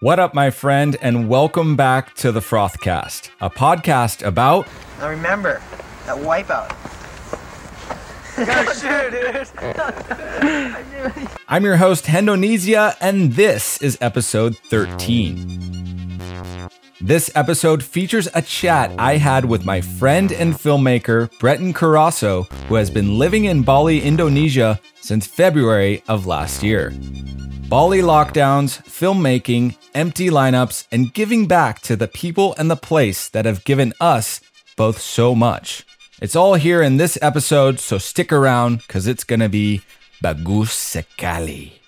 What up, my friend, and welcome back to the Frothcast, a podcast about. Now remember, that wipeout. I'm your host, Hendonesia, and this is episode 13. This episode features a chat I had with my friend and filmmaker, Breton Carasso, who has been living in Bali, Indonesia since February of last year. Bali lockdowns, filmmaking, empty lineups, and giving back to the people and the place that have given us both so much. It's all here in this episode, so stick around because it's going to be bagus sekali.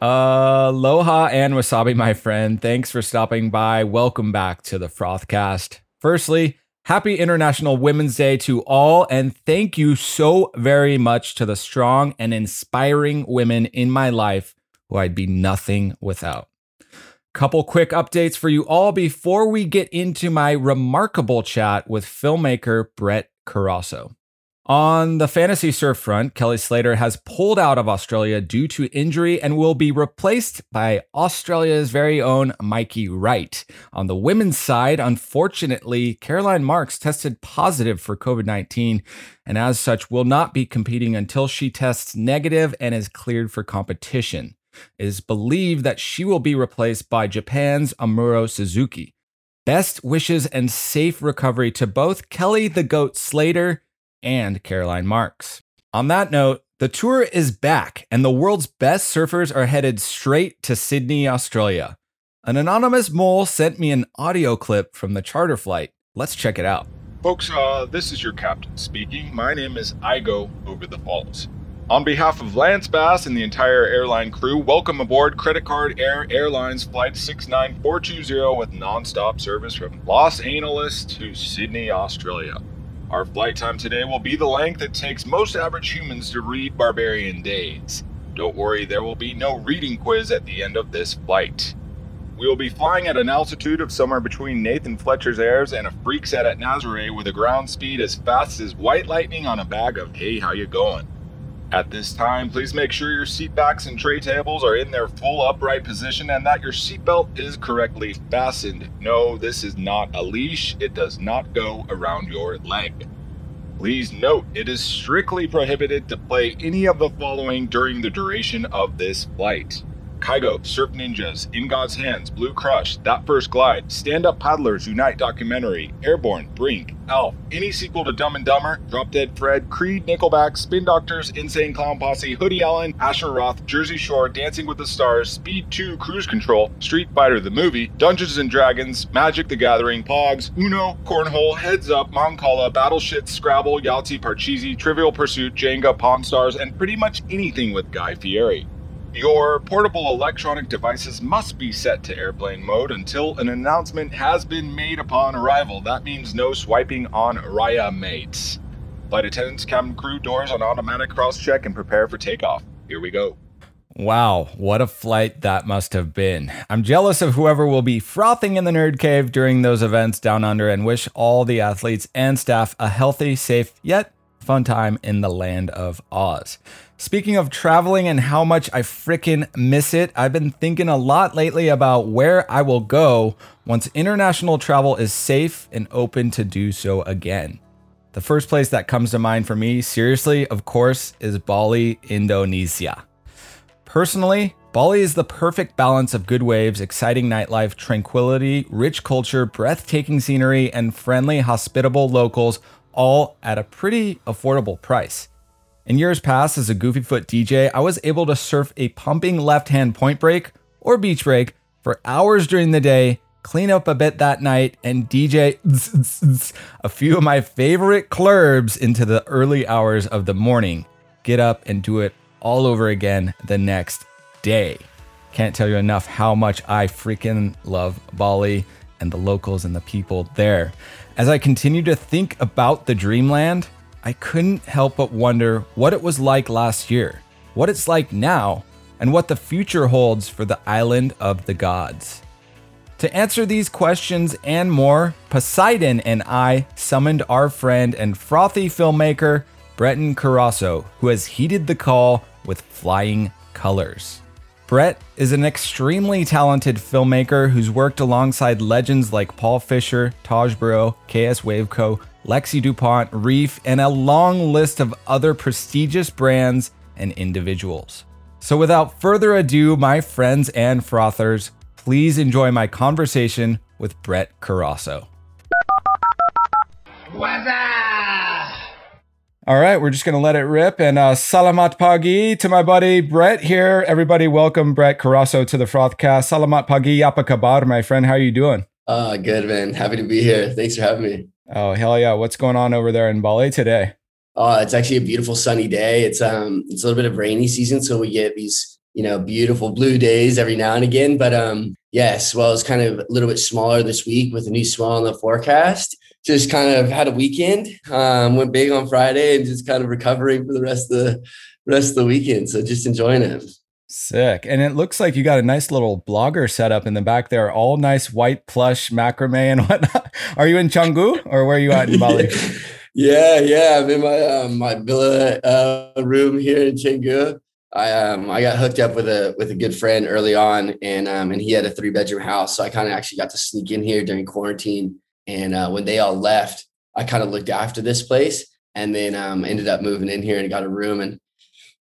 Aloha and wasabi, my friend. Thanks for stopping by. Welcome back to the Frothcast. Firstly, happy International Women's Day to all, and thank you so very much to the strong and inspiring women in my life who I'd be nothing without. Couple quick updates for you all before we get into my remarkable chat with filmmaker Bret Carasso. On the fantasy surf front, Kelly Slater has pulled out of Australia due to injury and will be replaced by Australia's very own Mikey Wright. On the women's side, unfortunately, Caroline Marks tested positive for COVID 19 and as such will not be competing until she tests negative and is cleared for competition. It is believed that she will be replaced by Japan's Amuro Tsuzuki. Best wishes and safe recovery to both Kelly the Goat Slater and Caroline Marks. On that note, the tour is back, and the world's best surfers are headed straight to Sydney, Australia. An anonymous mole sent me an audio clip from the charter flight. Let's check it out. Folks, uh, this is your captain speaking. My name is Igo Over the Falls. On behalf of Lance Bass and the entire airline crew, welcome aboard Credit Card Air Airlines Flight 69420 with nonstop service from Los Angeles to Sydney, Australia. Our flight time today will be the length it takes most average humans to read Barbarian Days. Don't worry, there will be no reading quiz at the end of this flight. We will be flying at an altitude of somewhere between Nathan Fletcher's Airs and a freak set at Nazare with a ground speed as fast as white lightning on a bag of hey, how you going? At this time, please make sure your seat backs and tray tables are in their full upright position and that your seatbelt is correctly fastened. No, this is not a leash, it does not go around your leg. Please note, it is strictly prohibited to play any of the following during the duration of this flight. Kygo, Surf Ninjas, In God's Hands, Blue Crush, That First Glide, Stand Up Paddlers Unite documentary, Airborne, Brink, Elf, any sequel to Dumb and Dumber, Drop Dead Fred, Creed, Nickelback, Spin Doctors, Insane Clown Posse, Hoodie Allen, Asher Roth, Jersey Shore, Dancing with the Stars, Speed 2, Cruise Control, Street Fighter the movie, Dungeons and Dragons, Magic the Gathering, Pogs, Uno, Cornhole, Heads Up, Mancala, Battleship, Scrabble, Yahtzee, Parcheesi, Trivial Pursuit, Jenga, Pawn Stars, and pretty much anything with Guy Fieri. Your portable electronic devices must be set to airplane mode until an announcement has been made upon arrival. That means no swiping on Raya mates. Flight attendants, cabin crew, doors on automatic cross check and prepare for takeoff. Here we go. Wow, what a flight that must have been. I'm jealous of whoever will be frothing in the nerd cave during those events down under and wish all the athletes and staff a healthy, safe, yet fun time in the land of Oz. Speaking of traveling and how much I frickin' miss it, I've been thinking a lot lately about where I will go once international travel is safe and open to do so again. The first place that comes to mind for me, seriously, of course, is Bali, Indonesia. Personally, Bali is the perfect balance of good waves, exciting nightlife, tranquility, rich culture, breathtaking scenery, and friendly, hospitable locals, all at a pretty affordable price. In years past, as a Goofyfoot DJ, I was able to surf a pumping left hand point break or beach break for hours during the day, clean up a bit that night, and DJ a few of my favorite clurbs into the early hours of the morning. Get up and do it all over again the next day. Can't tell you enough how much I freaking love Bali and the locals and the people there. As I continue to think about the dreamland, I couldn't help but wonder what it was like last year, what it's like now, and what the future holds for the island of the gods. To answer these questions and more, Poseidon and I summoned our friend and frothy filmmaker, Breton Carasso, who has heeded the call with flying colors. Bret is an extremely talented filmmaker who's worked alongside legends like Paul Fisher, Taj Burrow, KS Wave Co, Lexi DuPont, Reef, and a long list of other prestigious brands and individuals. So, without further ado, my friends and frothers, please enjoy my conversation with Bret Carasso. What's up? All right, we're just gonna let it rip. And uh, salamat pagi to my buddy Bret here. Everybody, welcome Bret Carasso to the Frothcast. Salamat pagi, apa kabar, my friend? How are you doing? Uh, good man. Happy to be here. Thanks for having me. Oh hell yeah! What's going on over there in Bali today? Oh, it's actually a beautiful sunny day. It's um, it's a little bit of rainy season, so we get these you know beautiful blue days every now and again. But um, yes, well, it's kind of a little bit smaller this week with a new swell in the forecast. Just kind of had a weekend. Um, went big on Friday and just kind of recovering for the rest of the rest of the weekend. So just enjoying it. Sick. And it looks like you got a nice little blogger setup in the back there, all nice white plush macrame and whatnot. Are you in Canggu or where are you at in Bali? Yeah, yeah. I'm in my um, my villa uh, room here in Canggu. I um I got hooked up with a with a good friend early on, and um and he had a three bedroom house, so I kind of actually got to sneak in here during quarantine. And uh, when they all left, I kind of looked after this place, and then um ended up moving in here and got a room. And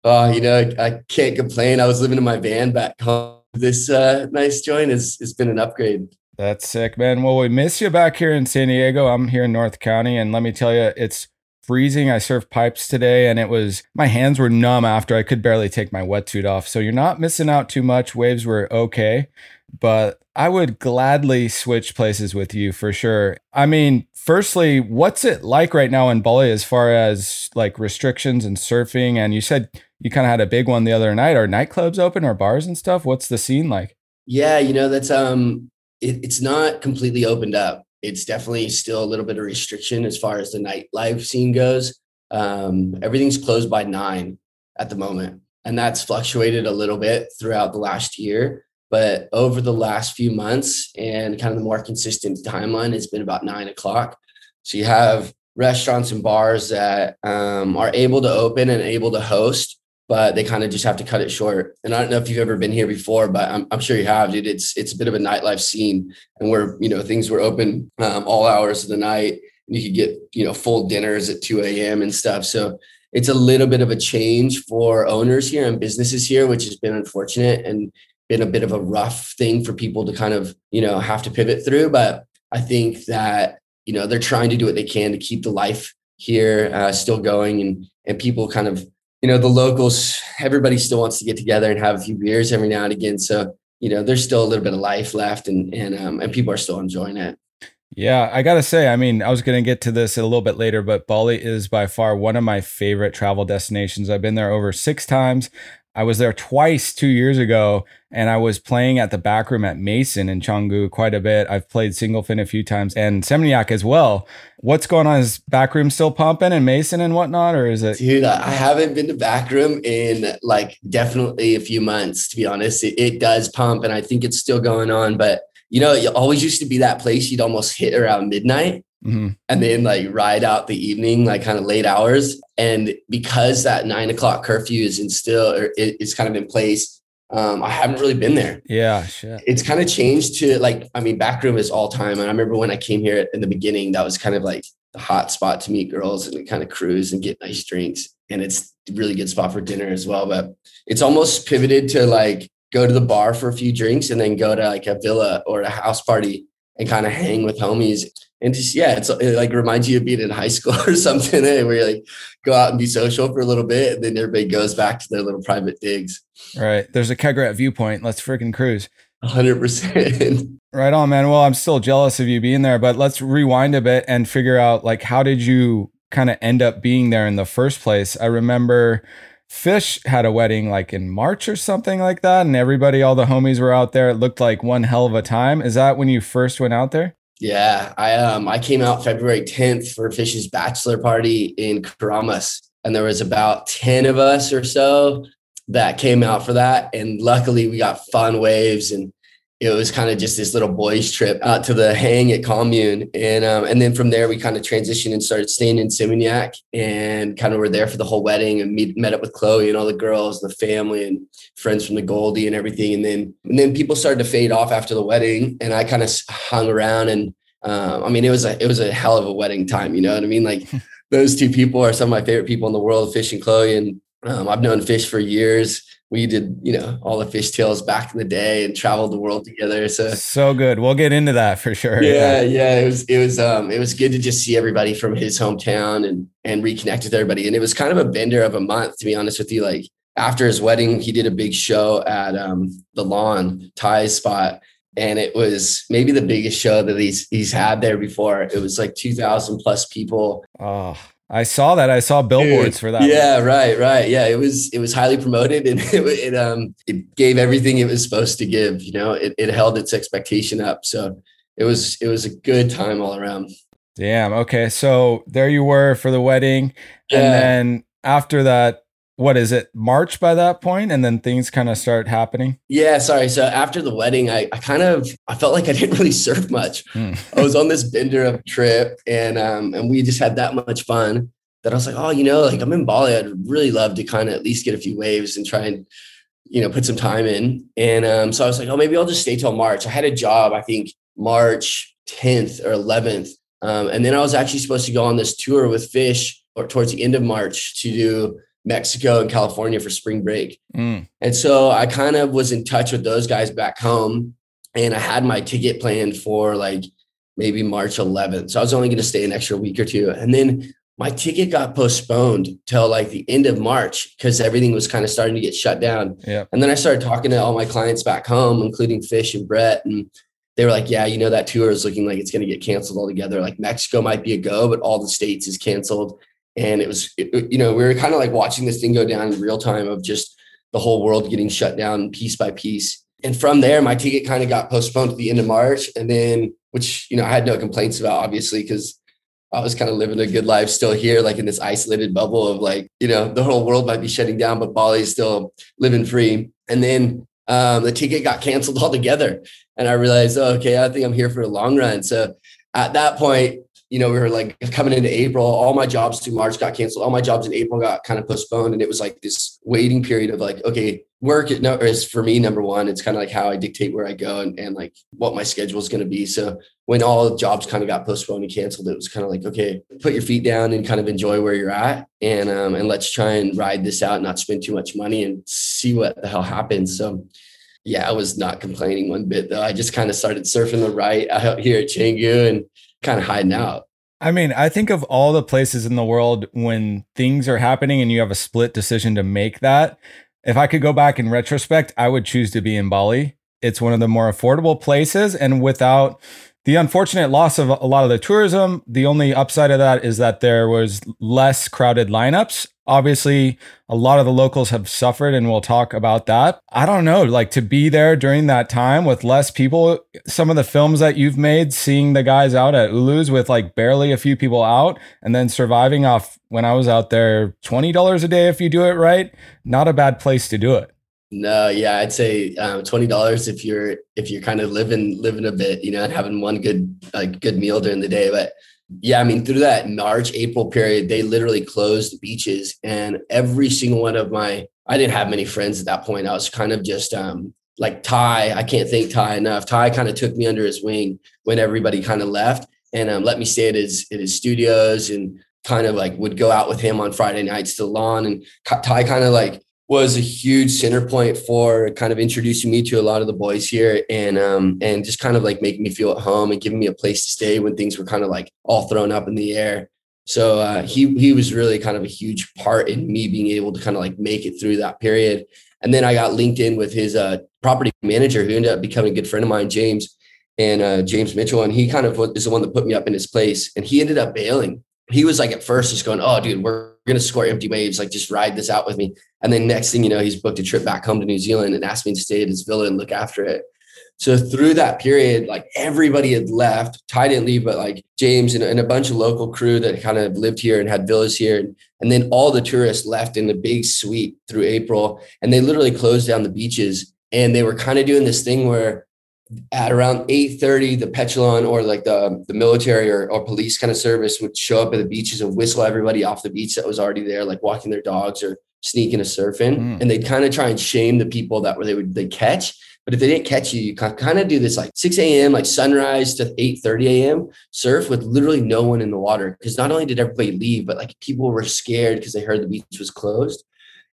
oh, you know, I can't complain. I was living in my van back home. This uh, nice joint has has been an upgrade. That's sick, man. Well, we miss you back here in San Diego. I'm here in North County, and let me tell you, it's freezing. I surfed pipes today, and it was my hands were numb after I could barely take my wetsuit off. So you're not missing out too much. Waves were okay, but I would gladly switch places with you for sure. I mean, firstly, what's it like right now in Bali as far as like restrictions and surfing? And you said you kind of had a big one the other night. Are nightclubs open or bars and stuff? What's the scene like? Yeah, you know, that's um it, it's not completely opened up. It's definitely still a little bit of restriction as far as the nightlife scene goes. Um, everything's closed by nine at the moment, and that's fluctuated a little bit throughout the last year. But over the last few months and kind of the more consistent timeline, it's been about nine o'clock. So you have restaurants and bars that um, are able to open and able to host, but they kind of just have to cut it short. And I don't know if you've ever been here before, but I'm, I'm sure you have, dude. It's it's a bit of a nightlife scene, and where you know things were open um, all hours of the night, and you could get you know full dinners at 2 a.m. and stuff. So it's a little bit of a change for owners here and businesses here, which has been unfortunate and been a bit of a rough thing for people to kind of you know have to pivot through. But I think that you know they're trying to do what they can to keep the life here uh, still going and and people kind of you know, the locals, everybody still wants to get together and have a few beers every now and again. So, you know, there's still a little bit of life left and, and, um, and people are still enjoying it. Yeah, I got to say, I mean, I was to get to this a little bit later, but Bali is by far one of my favorite travel destinations. I've been there over six times. I was there twice two years ago, and I was playing at the back room at Mason in Canggu quite a bit. I've played Singlefin a few times and Seminyak as well. What's going on? Is back room still pumping and Mason and whatnot, or is it? Dude, I haven't been to back room in like definitely a few months. To be honest, it, it does pump, and I think it's still going on. But you know, it always used to be that place you'd almost hit around midnight. Mm-hmm. and then like ride out the evening, like kind of late hours. And because that nine o'clock curfew is in still or is kind of in place, um, I haven't really been there. Yeah, shit. It's kind of changed to like, I mean, backroom is all time. And I remember when I came here in the beginning, that was kind of like the hot spot to meet girls and kind of cruise and get nice drinks. And it's a really good spot for dinner as well. But it's almost pivoted to like go to the bar for a few drinks and then go to like a villa or a house party and kind of hang with homies and just yeah, it's it like reminds you of being in high school or something, eh? where you like go out and be social for a little bit, and then everybody goes back to their little private digs. Right. There's a kegger viewpoint. Let's freaking cruise. hundred percent. Right on, man. Well, I'm still jealous of you being there, but let's rewind a bit and figure out like how did you kind of end up being there in the first place? I remember Fish had a wedding like in March or something like that, and everybody, all the homies were out there. It looked like one hell of a time. Is that when you first went out there? Yeah, I um I came out February 10th for Fish's bachelor party in Keramas, and there was about 10 of us or so that came out for that. And luckily we got fun waves and it was kind of just this little boys trip out to the hang at Komune. And um, and then from there we kind of transitioned and started staying in Seminyak and kind of were there for the whole wedding and meet, met up with Chloe and all the girls the family and friends from the Goldie and everything. And then and then people started to fade off after the wedding and I kind of hung around and um, I mean it was a it was a hell of a wedding time you know what I mean? Like those two people are some of my favorite people in the world Fish and Chloe. And um, I've known Fish for years we did, you know, all the fish tales back in the day and traveled the world together. So so good. We'll get into that for sure. Yeah, yeah. It was it was um it was good to just see everybody from his hometown and and reconnect with everybody. And it was kind of a bender of a month, to be honest with you. Like after his wedding, he did a big show at um the lawn, Ty's spot. And it was maybe the biggest show that he's he's had there before. It was like 2000 plus people. Oh I saw that. I saw billboards Dude, for that. Yeah, one. right, right. Yeah, it was it was highly promoted and it, it um it gave everything it was supposed to give. You know, it it held its expectation up. So it was it was a good time all around. Damn. Okay, so there you were for the wedding, yeah. and then after that, what is it march by that point and then things kind of start happening? Yeah sorry so after the wedding i, I kind of i felt like i didn't really surf much. Hmm. i was on this bender of trip and um and we just had that much fun that i was like oh you know like i'm in bali i'd really love to kind of at least get a few waves and try and you know put some time in. And um so i was like oh maybe i'll just stay till march. I had a job i think march 10th or 11th um, and then i was actually supposed to go on this tour with fish or towards the end of march to do Mexico and California for spring break. Mm. And so I kind of was in touch with those guys back home and I had my ticket planned for like maybe March 11th. So I was only going to stay an extra week or two. And then my ticket got postponed till like the end of March because everything was kind of starting to get shut down. Yeah. And then I started talking to all my clients back home, including Fish and Brett. And they were like, yeah, you know, that tour is looking like it's going to get canceled altogether. Like Mexico might be a go, but all the states is canceled and it was it, you know we were kind of like watching this thing go down in real time of just the whole world getting shut down piece by piece. And from there my ticket kind of got postponed to the end of march. And then which you know i had no complaints about obviously because i was kind of living a good life still here like in this isolated bubble of like you know the whole world might be shutting down but bali's still living free. And then um, the ticket got canceled altogether. And i realized oh, okay i think i'm here for the long run. So at that point you know, we were like coming into April, all my jobs through March got canceled. All my jobs in April got kind of postponed. And it was like this waiting period of like, okay, work is for me, number one, it's kind of like how I dictate where I go and, and like what my schedule is going to be. So when all jobs kind of got postponed and canceled, it was kind of like, okay, put your feet down and kind of enjoy where you're at. And, um, and let's try and ride this out, not spend too much money and see what the hell happens. So yeah, I was not complaining one bit though. I just kind of started surfing the right out here at Canggu and kind of hiding out. I mean, I think of all the places in the world when things are happening and you have a split decision to make that. If I could go back in retrospect, I would choose to be in Bali. It's one of the more affordable places and without the unfortunate loss of a lot of the tourism, the only upside of that is that there was less crowded lineups. Obviously, a lot of the locals have suffered, and we'll talk about that. I don't know, like to be there during that time with less people. Some of the films that you've made, seeing the guys out at Ulus with like barely a few people out, and then surviving off when I was out there, $20 a day if you do it right, not a bad place to do it. No, yeah, I'd say um, twenty dollars if you're if you're kind of living living a bit, you know, and having one good like good meal during the day. But yeah, I mean, through that March April period, they literally closed the beaches, and every single one of my I didn't have many friends at that point. I was kind of just um, like Ty. I can't thank Ty enough. Ty kind of took me under his wing when everybody kind of left, and um, let me stay at his at his studios and kind of like would go out with him on Friday nights to the lawn and Ty kind of like was a huge center point for kind of introducing me to a lot of the boys here and um and just kind of like making me feel at home and giving me a place to stay when things were kind of like all thrown up in the air. So uh, he he was really kind of a huge part in me being able to kind of like make it through that period. And then I got linked in with his uh, property manager, who ended up becoming a good friend of mine, James and uh, James Mitchell, and he kind of is the one that put me up in his place. And he ended up bailing. He was like at first just going, "Oh, dude, we're to score empty waves. Like, just ride this out with me. And then next thing you know, he's booked a trip back home to New Zealand and asked me to stay at his villa and look after it. So through that period, like everybody had left. Ty didn't leave, but like James and, and, a bunch of local crew that kind of lived here and had villas here. And, and then all the tourists left in the big suite through April. And they literally closed down the beaches. And they were kind of doing this thing where at around 8.30 the pecalang or like the, the military or, or police kind of service would show up at the beaches and whistle everybody off the beach that was already there like walking their dogs or sneaking a surf in. Mm. and they'd kind of try and shame the people that were they would they catch. But if they didn't catch you you kind of do this like 6 a.m like sunrise to 8.30 a.m surf with literally no one in the water. Because not only did everybody leave but like people were scared because they heard the beach was closed.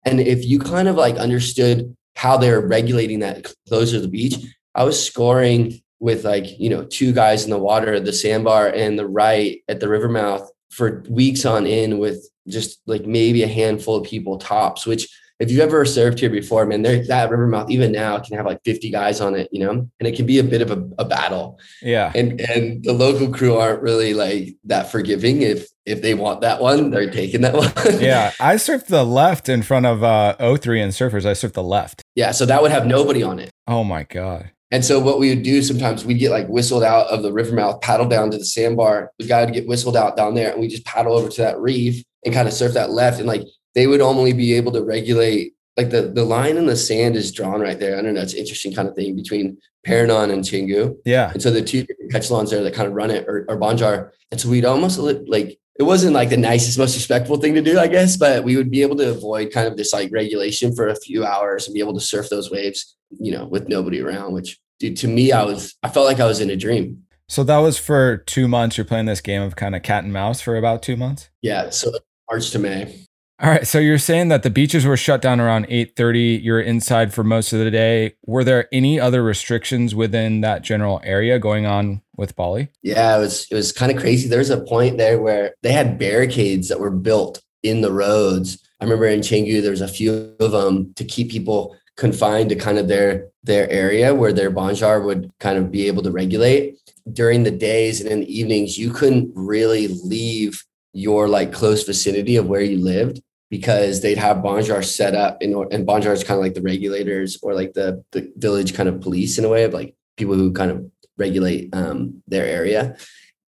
And if you kind of like understood how they're regulating that closure of the beach I was scoring with like, you know, two guys in the water, the sandbar and the right at the river mouth for weeks on end with just like maybe a handful of people tops, which if you've ever served here before, man, there that river mouth even now can have like 50 guys on it, you know, and it can be a bit of a, a battle. Yeah. And and the local crew aren't really like that forgiving. If if they want that one, they're taking that one. Yeah. I surfed the left in front of uh, O3 and surfers. I surfed the left. yeah. So that would have nobody on it. Oh my God. And so what we would do sometimes we'd get like whistled out of the river mouth, paddle down to the sandbar. The guy would get whistled out down there and we just paddle over to that reef and kind of surf that left. And like they would only be able to regulate like the, the line in the sand is drawn right there. I don't know. It's an interesting kind of thing between Pererenan and Canggu. Yeah. And so the two Ketchalons there that kind of run it or, or Banjar. And so we'd almost like it wasn't like the nicest, most respectful thing to do, I guess, but we would be able to avoid kind of this like regulation for a few hours and be able to surf those waves, you know, with nobody around, which dude, to me, I was I felt like I was in a dream. So that was for two months. You're playing this game of kind of cat and mouse for about two months. Yeah. So March to May. All right. So you're saying that the beaches were shut down around 8:30. You're inside for most of the day. Were there any other restrictions within that general area going on with Bali? Yeah, it was it was kind of crazy. There was a point there where they had barricades that were built in the roads. I remember in Canggu, there was a few of them to keep people confined to kind of their their area where their banjar would kind of be able to regulate. During the days and in the evenings, you couldn't really leave your like close vicinity of where you lived because they'd have banjar set up in and banjar is kind of like the regulators or like the the village kind of police in a way of like people who kind of regulate um, their area.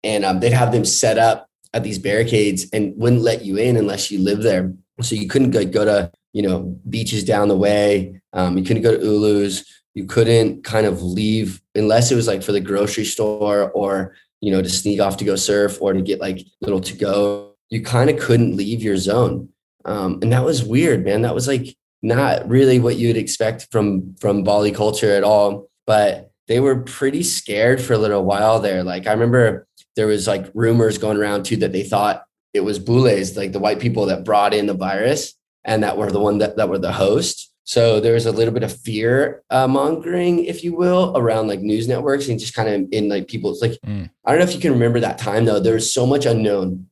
And um, they'd have them set up at these barricades and wouldn't let you in unless you lived there. So you couldn't go, go to you know beaches down the way. Um, you couldn't go to ulus. You couldn't kind of leave unless it was like for the grocery store or you know to sneak off to go surf or to get like little to go. You kind of couldn't leave your zone um, and that was weird man that was like not really what you'd expect from from bali culture at all but they were pretty scared for a little while there like i remember there was like rumors going around too that they thought it was bules like the white people that brought in the virus and that were the one that, that were the host so there was a little bit of fear uh, mongering, if you will, around like news networks and just kind of in like people's like, Mm. I don't know if you can remember that time though. There was so much unknown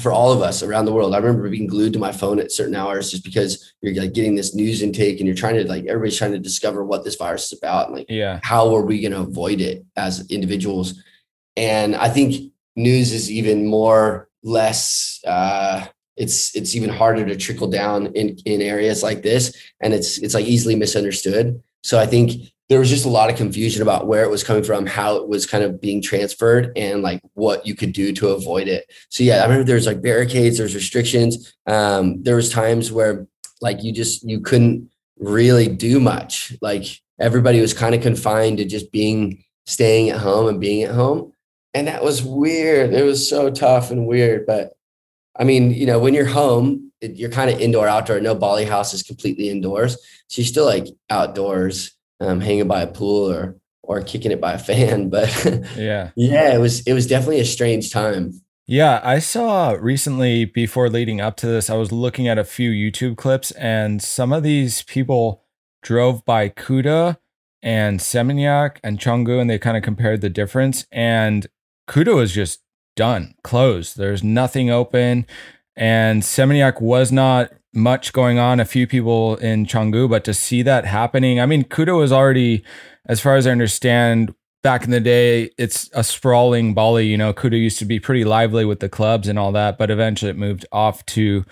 for all of us around the world. I remember being glued to my phone at certain hours just because you're like getting this news intake and you're trying to like everybody's trying to discover what this virus is about and like Yeah. how are we going to avoid it as individuals and i think news is even more less uh it's it's even harder to trickle down in in areas like this and it's it's like easily misunderstood so i think there was just a lot of confusion about where it was coming from how it was kind of being transferred and like what you could do to avoid it. So yeah i remember there's like barricades there's restrictions. Um there was times where like you just you couldn't really do much. Like everybody was kind of confined to just being staying at home and being at home. And that was weird. It was so tough and weird. But i mean you know when you're home it, you're kind of indoor outdoor. No bali house is completely indoors. So you're still like outdoors um, hanging by a pool or or kicking it by a fan but Yeah. yeah it was it was definitely a strange time Yeah, I saw recently before leading up to this, I was looking at a few YouTube clips and some of these people drove by Kuta and Seminyak and Canggu and they kind of compared the difference and Kuta was just done, closed. There's nothing open and Seminyak was not much going on, a few people in Canggu, but to see that happening, I mean Kuta is already as far as I understand back in the day, it's a sprawling Bali. You know, Kuta used to be pretty lively with the clubs and all that, but eventually it moved off to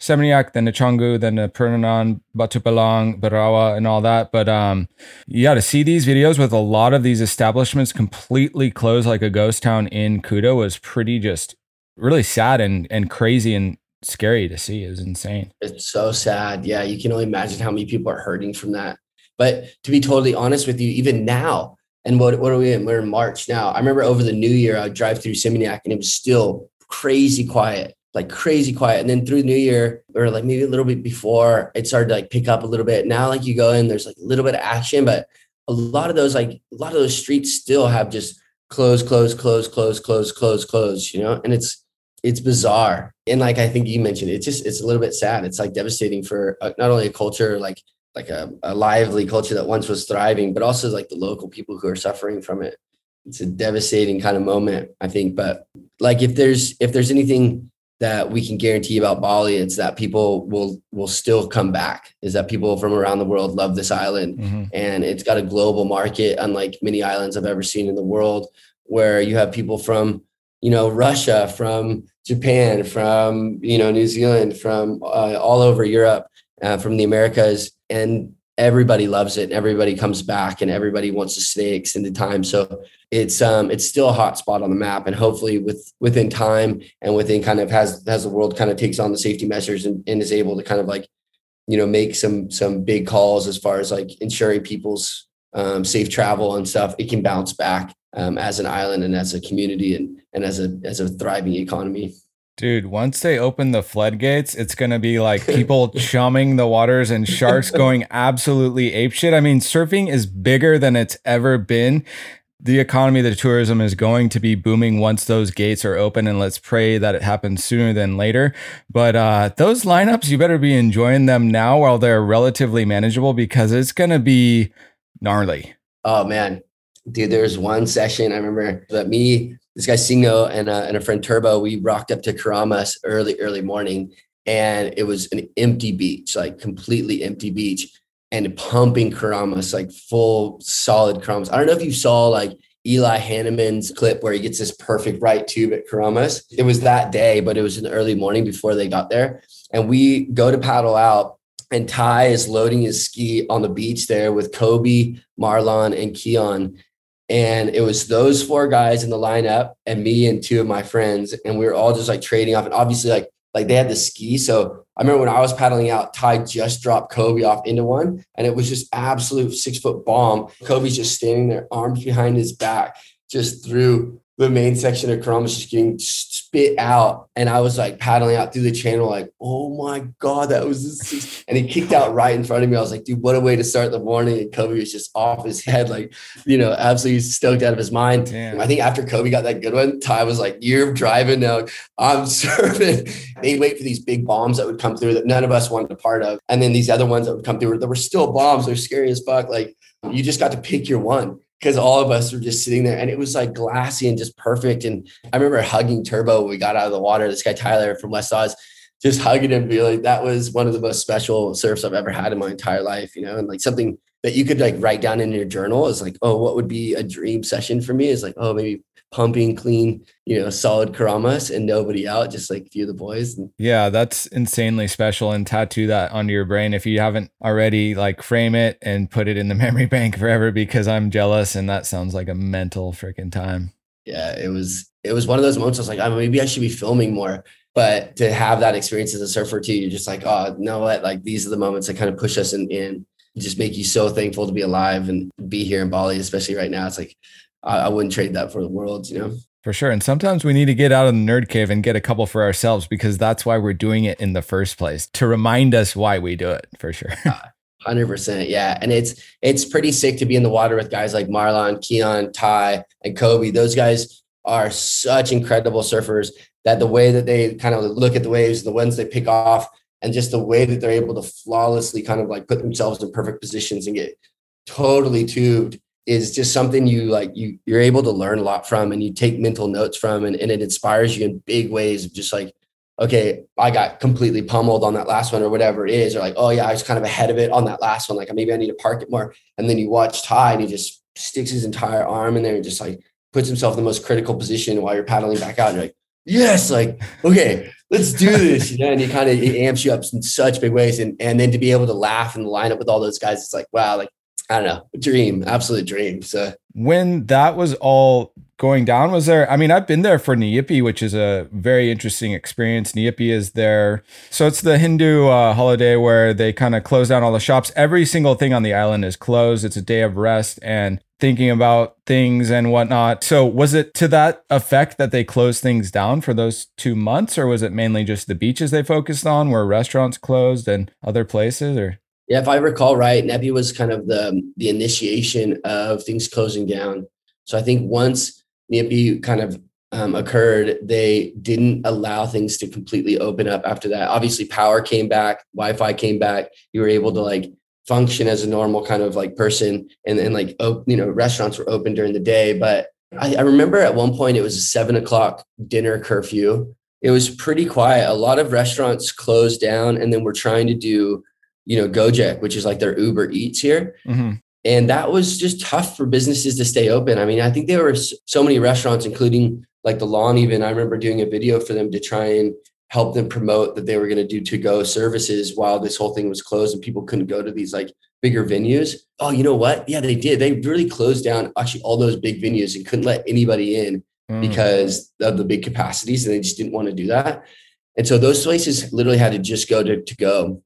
Seminyak, then to Canggu, then to Pererenan, Batu Bolong, Berawa, and all that. But um, yeah, to see these videos with a lot of these establishments completely closed like a ghost town in Kuta was pretty just really sad and and crazy and scary to see. It was insane. It's so sad. Yeah, you can only imagine how many people are hurting from that. But to be totally honest with you, even now, And what, what are we in? We're in March now. I remember over the new year, I would drive through Seminyak and it was still crazy quiet, like crazy quiet. And then through the new year, or like maybe a little bit before, it started to like pick up a little bit. Now, like you go in, there's like a little bit of action, but a lot of those, like a lot of those streets still have just close, close, close, close, close, close, close, you know? And it's, it's bizarre. And like I think you mentioned, it's just, it's a little bit sad. It's like devastating for uh, not only a culture, like like a, a lively culture that once was thriving, but also like the local people who are suffering from it. It's a devastating kind of moment, I think. But like if there's if there's anything that we can guarantee about Bali, it's that people will will still come back. Is that people from around the world love this island, mm-hmm. and it's got a global market, unlike many islands I've ever seen in the world, where you have people from you know Russia, from Japan, from you know New Zealand, from uh, all over Europe, uh, from the Americas, and everybody loves it and everybody comes back and everybody wants to stay extended time. So it's um it's still a hot spot on the map and hopefully with within time and within kind of has as the world kind of takes on the safety measures and, and is able to kind of like you know make some some big calls as far as like ensuring people's um, safe travel and stuff it can bounce back um, as an island and as a community and and as a as a thriving economy Dude, once they open the floodgates, it's gonna be like people chumming the waters and sharks going absolutely apeshit. I mean, surfing is bigger than it's ever been. The economy, the tourism is going to be booming once those gates are open, and let's pray that it happens sooner than later. But uh, those lineups, you better be enjoying them now while they're relatively manageable because it's gonna be gnarly. Oh man, dude, there's one session I remember that me this guy Singo and, uh, and a friend Turbo, we rocked up to Keramas early, early morning, and it was an empty beach, like completely empty beach, and pumping Keramas, like full solid Keramas. I don't know if you saw like Eli Hanneman's clip where he gets this perfect right tube at Keramas. It was that day, but it was in the early morning before they got there. And we go to paddle out, and Ty is loading his ski on the beach there with Kobe, Marlon, and Keon and it was those four guys in the lineup and me and two of my friends. And we were all just like trading off. And obviously, like, like they had the ski. So I remember when I was paddling out, Ty just dropped Kobe off into one, and it was just absolute six foot bomb. Kobe's just standing there, arms behind his back, just through the main section of Keramas, just getting spit out. And I was like paddling out through the channel, like, oh my God, that was this. And he kicked out right in front of me. I was like, dude, what a way to start the morning. And Kobe was just off his head, like, you know, absolutely stoked out of his mind. Damn. I think after Kobe got that good one, Ty was like, you're driving now. I'm serving. They'd wait for these big bombs that would come through that none of us wanted a part of. And then these other ones that would come through that were still bombs. They're scary as fuck. Like, you just got to pick your one because all of us were just sitting there and it was like glassy and just perfect. And I remember hugging Turbo when we got out of the water. This guy Tyler from West Oz, just hugging him, be like, that was one of the most special surfs I've ever had in my entire life, you know, and like something that you could like write down in your journal is like, oh, what would be a dream session for me? Is like, oh, maybe pumping clean, you know, solid Keramas and nobody out, just like a few of the boys. Yeah, that's insanely special and tattoo that onto your brain if you haven't already, like frame it and put it in the memory bank forever because I'm jealous and that sounds like a mental freaking time. Yeah, it was it was one of those moments I was like, oh, maybe I should be filming more. But to have that experience as a surfer too, you're just like, oh, you know what? Like these are the moments that kind of push us in, in just make you so thankful to be alive and be here in Bali, especially right now. It's like I, I wouldn't trade that for the world, you know? For sure. And sometimes we need to get out of the nerd cave and get a couple for ourselves because that's why we're doing it in the first place to remind us why we do it for sure. Ah, hundred percent, yeah, and it's it's pretty sick to be in the water with guys like Marlon, Keon, Ty, and Kobe. Those guys are such incredible surfers that the way that they kind of look at the waves, the ones they pick off, and just the way that they're able to flawlessly kind of like put themselves in perfect positions and get totally tubed is just something you like you you're able to learn a lot from and you take mental notes from and, and it inspires you in big ways of just like okay i got completely pummeled on that last one or whatever it is or like oh yeah i was kind of ahead of it on that last one. Like maybe i need to park it more. And then you watch ty and he just sticks his entire arm in there and just like puts himself in the most critical position while you're paddling back out. And you're like yes like okay let's do this you know and he kind of amps you up in such big ways. And and then to be able to laugh and line up with all those guys it's like wow like I don't know, dream, absolute dream. So when that was all going down was there i mean i've been there for Nyepi, which is a very interesting experience. Nyepi is there. So it's the hindu uh, holiday where they kind of close down all the shops. Every single thing on the island is closed. It's a day of rest and thinking about things and whatnot. So was it to that effect that they closed things down for those two months or was it mainly just the beaches they focused on where restaurants closed and other places or yeah, if I recall right, Nyepi was kind of the the initiation of things closing down. So I think once Nyepi kind of um, occurred, they didn't allow things to completely open up after that. Obviously, power came back, Wi-Fi came back. You were able to like function as a normal kind of like person, and then like op- you know restaurants were open during the day. But I, I remember at one point it was a seven o'clock dinner curfew. It was pretty quiet. A lot of restaurants closed down, and then we're trying to do you know Gojek, which is like their Uber Eats here. Mm-hmm. And that was just tough for businesses to stay open. I mean, I think there were so many restaurants, including like the lawn, even. I remember doing a video for them to try and help them promote that they were going to do to go services while this whole thing was closed and people couldn't go to these like bigger venues. Oh, you know what? Yeah, they did. They really closed down actually all those big venues and couldn't let anybody in mm. because of the big capacities and they just didn't want to do that. And so those places literally had to just go to, to go.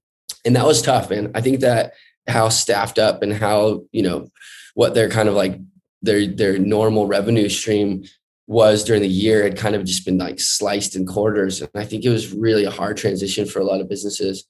And that was tough, man. I think that how staffed up and how you know what their kind of like their their normal revenue stream was during the year had kind of just been like sliced in quarters. And i think it was really a hard transition for a lot of businesses.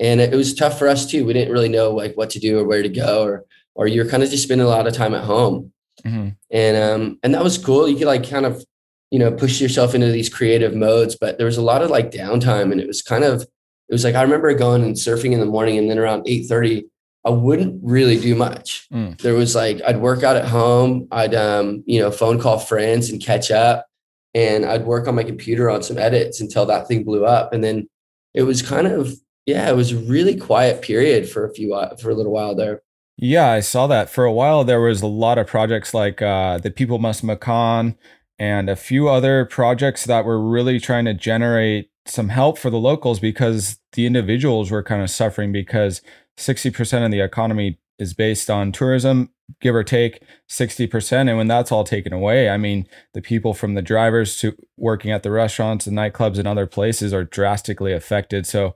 And it was tough for us too. We didn't really know like what to do or where to go or or you're kind of just spending a lot of time at home. Mm-hmm. and um and that was cool. You could like kind of you know push yourself into these creative modes but there was a lot of like downtime and it was kind of it was like i remember going and surfing in the morning and then around eight thirty, I wouldn't really do much. Mm. There was like I'd work out at home, I'd um, you know, phone call friends and catch up, and I'd work on my computer on some edits until that thing blew up. And then it was kind of yeah, it was a really quiet period for a few for a little while there. Yeah, I saw that. For a while there was a lot of projects like uh the People Must Makan and a few other projects that were really trying to generate some help for the locals because the individuals were kind of suffering because 60% of the economy is based on tourism, give or take 60%. And when that's all taken away, I mean, the people from the drivers to working at the restaurants and nightclubs and other places are drastically affected. So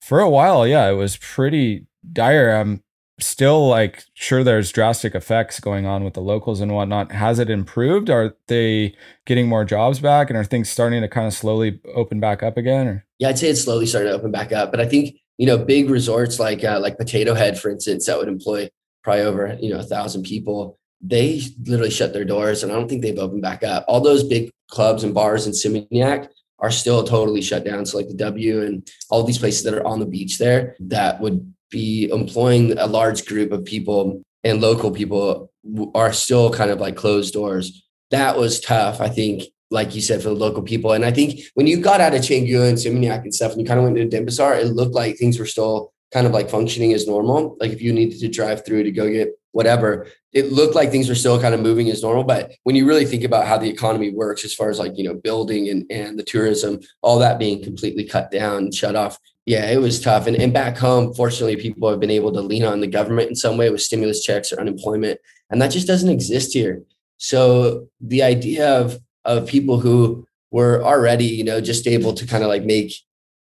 for a while, yeah, it was pretty dire. I'm still like sure there's drastic effects going on with the locals and whatnot. Has it improved? Are they getting more jobs back and are things starting to kind of slowly open back up again? Or? Yeah, I'd say it's slowly starting to open back up. But I think you know, big resorts like uh, like Potato Head, for instance, that would employ probably over you know a thousand people. They literally shut their doors, and I don't think they've opened back up. All those big clubs and bars in Seminyak are still totally shut down. So like the W and all these places that are on the beach there that would be employing a large group of people and local people are still kind of like closed doors. That was tough, I think, like you said, for the local people. And I think when you got out of Canggu and Seminyak and stuff, and you kind of went to Denpasar, it looked like things were still kind of like functioning as normal. Like if you needed to drive through to go get whatever, it looked like things were still kind of moving as normal. But when you really think about how the economy works, as far as like, you know, building and, and the tourism, all that being completely cut down, and shut off. Yeah, it was tough. And, and back home, fortunately, people have been able to lean on the government in some way with stimulus checks or unemployment. And that just doesn't exist here. So the idea of of people who were already, you know, just able to kind of like make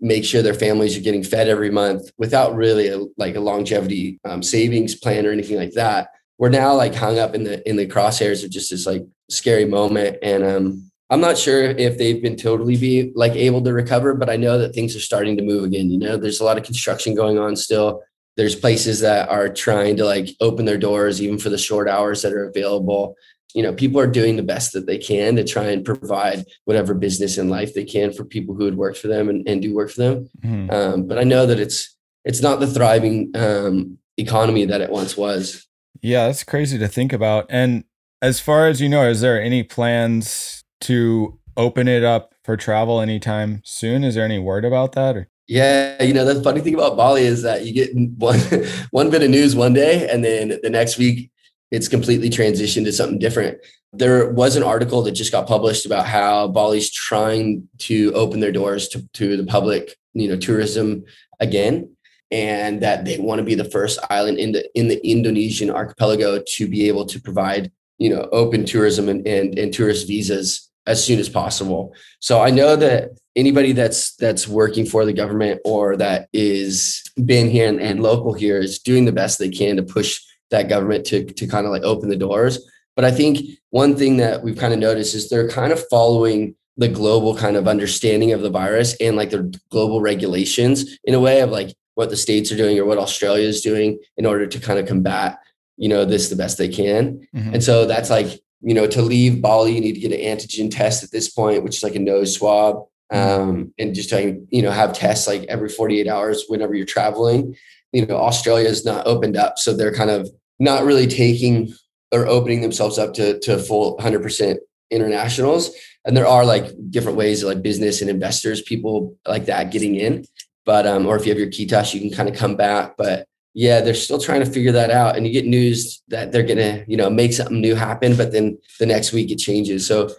make sure their families are getting fed every month without really a, like a longevity um, savings plan or anything like that. We're now like hung up in the in the crosshairs of just this like scary moment, and um, I'm not sure if they've been totally be like able to recover, but I know that things are starting to move again. You know, there's a lot of construction going on still. There's places that are trying to like open their doors even for the short hours that are available you know people are doing the best that they can to try and provide whatever business in life they can for people who would work for them and, and do work for them mm-hmm. um, but i know that it's it's not the thriving um, economy that it once was yeah that's crazy to think about and as far as you know is there any plans to open it up for travel anytime soon is there any word about that or yeah, you know, the funny thing about Bali is that you get one one bit of news one day and then the next week it's completely transitioned to something different. There was an article that just got published about how Bali's trying to open their doors to, to the public, you know, tourism again, and that they want to be the first island in the in the Indonesian archipelago to be able to provide you know, open tourism and, and, and tourist visas as soon as possible. So I know that anybody that's that's working for the government or that is been here and, and local here is doing the best they can to push that government to to kind of like open the doors. But I think one thing that we've kind of noticed is they're kind of following the global kind of understanding of the virus and like the global regulations in a way of like what the states are doing or what Australia is doing in order to kind of combat, you know, this the best they can. Mm-hmm. And so that's like, you know, to leave Bali, you need to get an antigen test at this point, which is like a nose swab. Mm-hmm. Um, and just trying, you know, have tests like every 48 hours whenever you're traveling. You know, Australia is not opened up. So they're kind of not really taking or opening themselves up to, to full 100% internationals. And there are like different ways like business and investors, people like that getting in. But, um, or if you have your Kitas, you can kind of come back. But yeah, they're still trying to figure that out. And you get news that they're to, you know, make something new happen, but then the next week it changes. So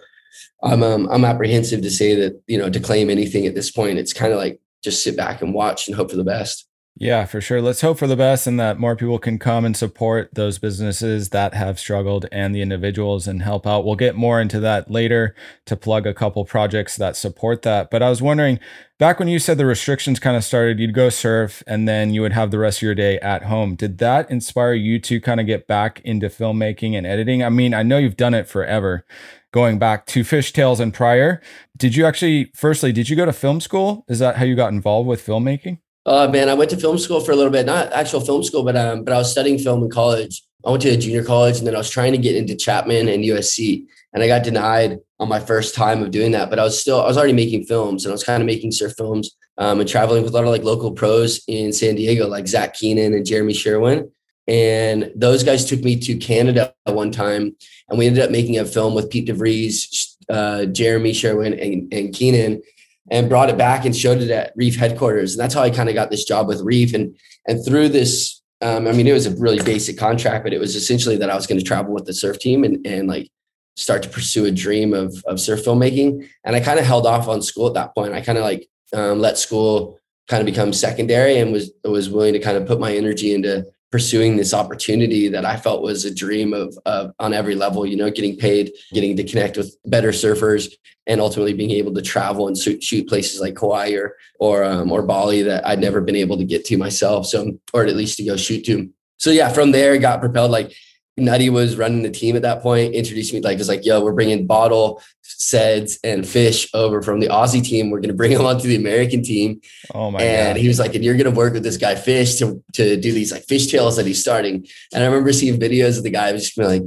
I'm, um, I'm apprehensive to say that, you know, to claim anything at this point. It's kind of like just sit back and watch and hope for the best. Yeah, for sure. Let's hope for the best and that more people can come and support those businesses that have struggled and the individuals and help out. We'll get more into that later to plug a couple projects that support that. But I was wondering, back when you said the restrictions kind of started, you'd go surf and then you would have the rest of your day at home. Did that inspire you to kind of get back into filmmaking and editing? I mean, I know you've done it forever going back to fishtails and prior. Did you actually, firstly, did you go to film school? Is that how you got involved with filmmaking? Uh, man, I went to film school for a little bit, not actual film school, but um, but I was studying film in college. I went to a junior college, and then I was trying to get into Chapman and USC, and I got denied on my first time of doing that. But I was still, I was already making films, and I was kind of making surf films um, and traveling with a lot of like local pros in San Diego, like Zach Keenan and Jeremy Sherwin. And those guys took me to Canada one time, and we ended up making a film with Pete DeVries, uh, Jeremy Sherwin, and, and Keenan and brought it back and showed it at Reef headquarters. And that's how I kind of got this job with Reef. And and through this, um, I mean, it was a really basic contract, but it was essentially that I was going to travel with the surf team and and like start to pursue a dream of of surf filmmaking. And I kind of held off on school at that point. I kind of like um, let school kind of become secondary and was was willing to kind of put my energy into pursuing this opportunity that I felt was a dream of, of on every level, you know, getting paid, getting to connect with better surfers and ultimately being able to travel and shoot, places like Hawaii or, or, um, or Bali that I'd never been able to get to myself. So, or at least to go shoot to. So yeah, from there got propelled like Nutty was running the team at that point, introduced me like, was like, yo, we're bringing Bottle, Seds, and Fish over from the Aussie team. We're going to bring them onto the American team. Oh my and God. he was like, and you're going to work with this guy Fish to, to do these like fish tails that he's starting. And I remember seeing videos of the guy, I was just like,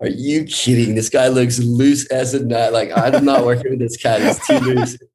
are you kidding? This guy looks loose as a nut. Like, I'm not working with this guy. He's too loose.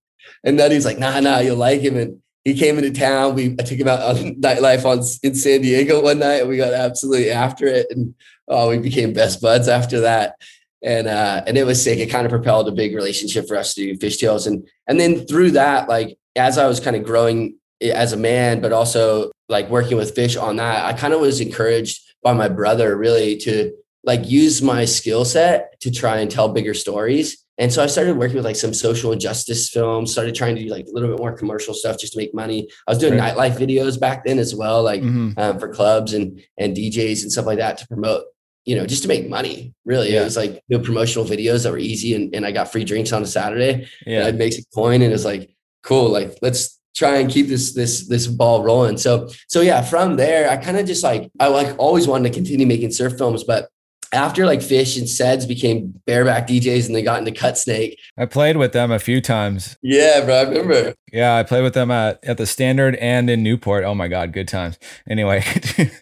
And he's like, nah, nah, you'll like him. And he came into town. We I took him out on nightlife on in San Diego one night, and we got absolutely after it, and oh, we became best buds after that. And uh, and it was sick. It kind of propelled a big relationship for us to do fishtails, and and then through that, like as I was kind of growing as a man, but also like working with fish on that, I kind of was encouraged by my brother really to like use my skill set to try and tell bigger stories and so I started working with like some social injustice films, started trying to do like a little bit more commercial stuff just to make money. I was doing right. nightlife videos back then as well, like mm-hmm. um, for clubs and and DJs and stuff like that to promote, you know, just to make money. Really, yeah. it was like you know, promotional videos that were easy, and, and I got free drinks on a Saturday. Yeah, I'd make a coin, and it's like cool. Like let's try and keep this this this ball rolling. So so yeah, from there I kind of just like I like always wanted to continue making surf films, but after like Fish and Seds became bareback DJs and they got into Cut Snake. I played with them a few times. Yeah, bro, I remember. Yeah, I played with them at, at the Standard and in Newport. Oh my God, good times. Anyway,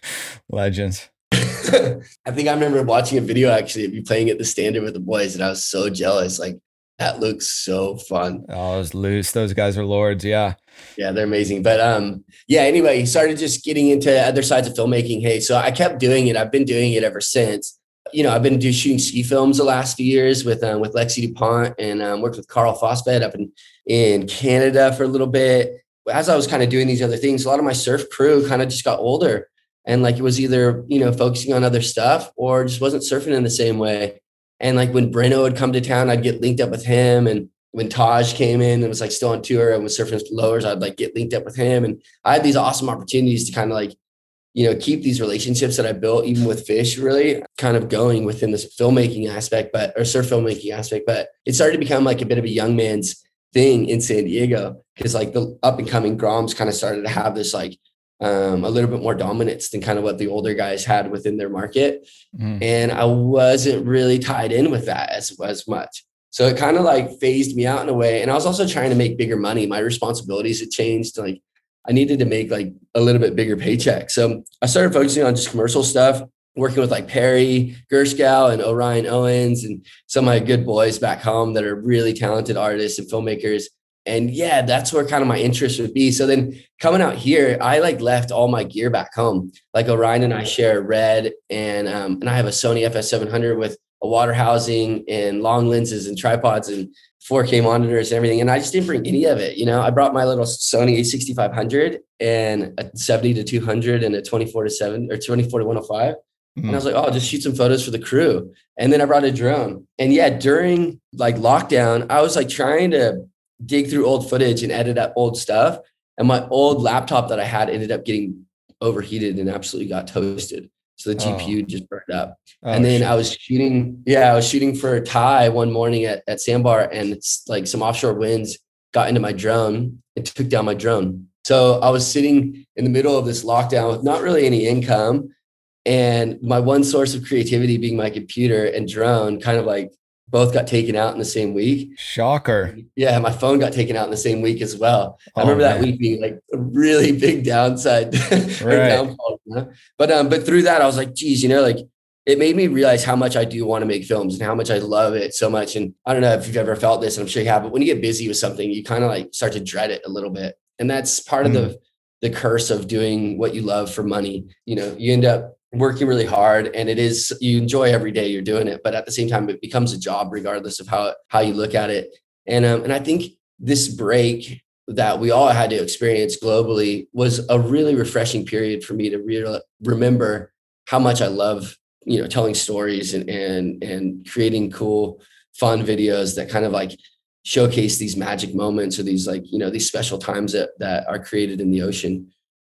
legends. I think I remember watching a video actually of you playing at the Standard with the boys, and I was so jealous. Like, that looks so fun. Oh, it was loose. Those guys are lords. Yeah. Yeah, they're amazing. But um, yeah, anyway, started just getting into other sides of filmmaking. Hey, so I kept doing it. I've been doing it ever since you know, I've been doing shooting ski films the last few years with um, with Lexi Dupont and um, worked with Karl Fostvedt up in in Canada for a little bit. As I was kind of doing these other things, a lot of my surf crew kind of just got older, and like it was either you know focusing on other stuff or just wasn't surfing in the same way. And like when Breno would come to town, I'd get linked up with him. And when Taj came in and was like still on tour and was surfing lowers, I'd like get linked up with him. And I had these awesome opportunities to kind of like you know, keep these relationships that I built even with fish really kind of going within this filmmaking aspect, but or surf filmmaking aspect. But it started to become like a bit of a young man's thing in San Diego because like the up and coming Groms kind of started to have this like um, a little bit more dominance than kind of what the older guys had within their market. Mm. And I wasn't really tied in with that as, as much. So it kind of like phased me out in a way. And I was also trying to make bigger money. My responsibilities had changed. Like I needed to make like a little bit bigger paycheck. So I started focusing on just commercial stuff, working with like Perry Gerskow and Orion Owens and some of my good boys back home that are really talented artists and filmmakers and yeah, that's where kind of my interest would be. So then coming out here, I like left all my gear back home. Like Orion and I share red, and um, and I have a Sony FS700 with a water housing and long lenses and tripods and 4K monitors and everything. And I just didn't bring any of it. You know, I brought my little Sony A6500 and a 70 to 200 and a 24 to 7 or 24 to 105. Mm-hmm. And I was like, oh, I'll just shoot some photos for the crew. And then I brought a drone. And yeah, during like lockdown, I was like trying to dig through old footage and edit up old stuff. And my old laptop that I had ended up getting overheated and absolutely got toasted. So the GPU oh. just burned up. Oh, and then shit. I was shooting, yeah, I was shooting for Ty one morning at, at Sandbar and it's like some offshore winds got into my drone and took down my drone. So I was sitting in the middle of this lockdown with not really any income. And my one source of creativity being my computer and drone kind of like both got taken out in the same week. Shocker. Yeah, my phone got taken out in the same week as well. Oh, I remember man. that week being like a really big downside right. downfall. You know? But um, but through that, I was like, geez, you know, like it made me realize how much I do want to make films and how much I love it so much. And I don't know if you've ever felt this, and I'm sure you have, but when you get busy with something, you kind of like start to dread it a little bit. And that's part mm. of the mm. the curse of doing what you love for money. You know, you end up working really hard and it is you enjoy every day you're doing it but at the same time it becomes a job regardless of how how you look at it. And um, and i think this break that we all had to experience globally was a really refreshing period for me to re- remember how much i love you know telling stories and and and creating cool fun videos that kind of like showcase these magic moments or these like you know these special times that that are created in the ocean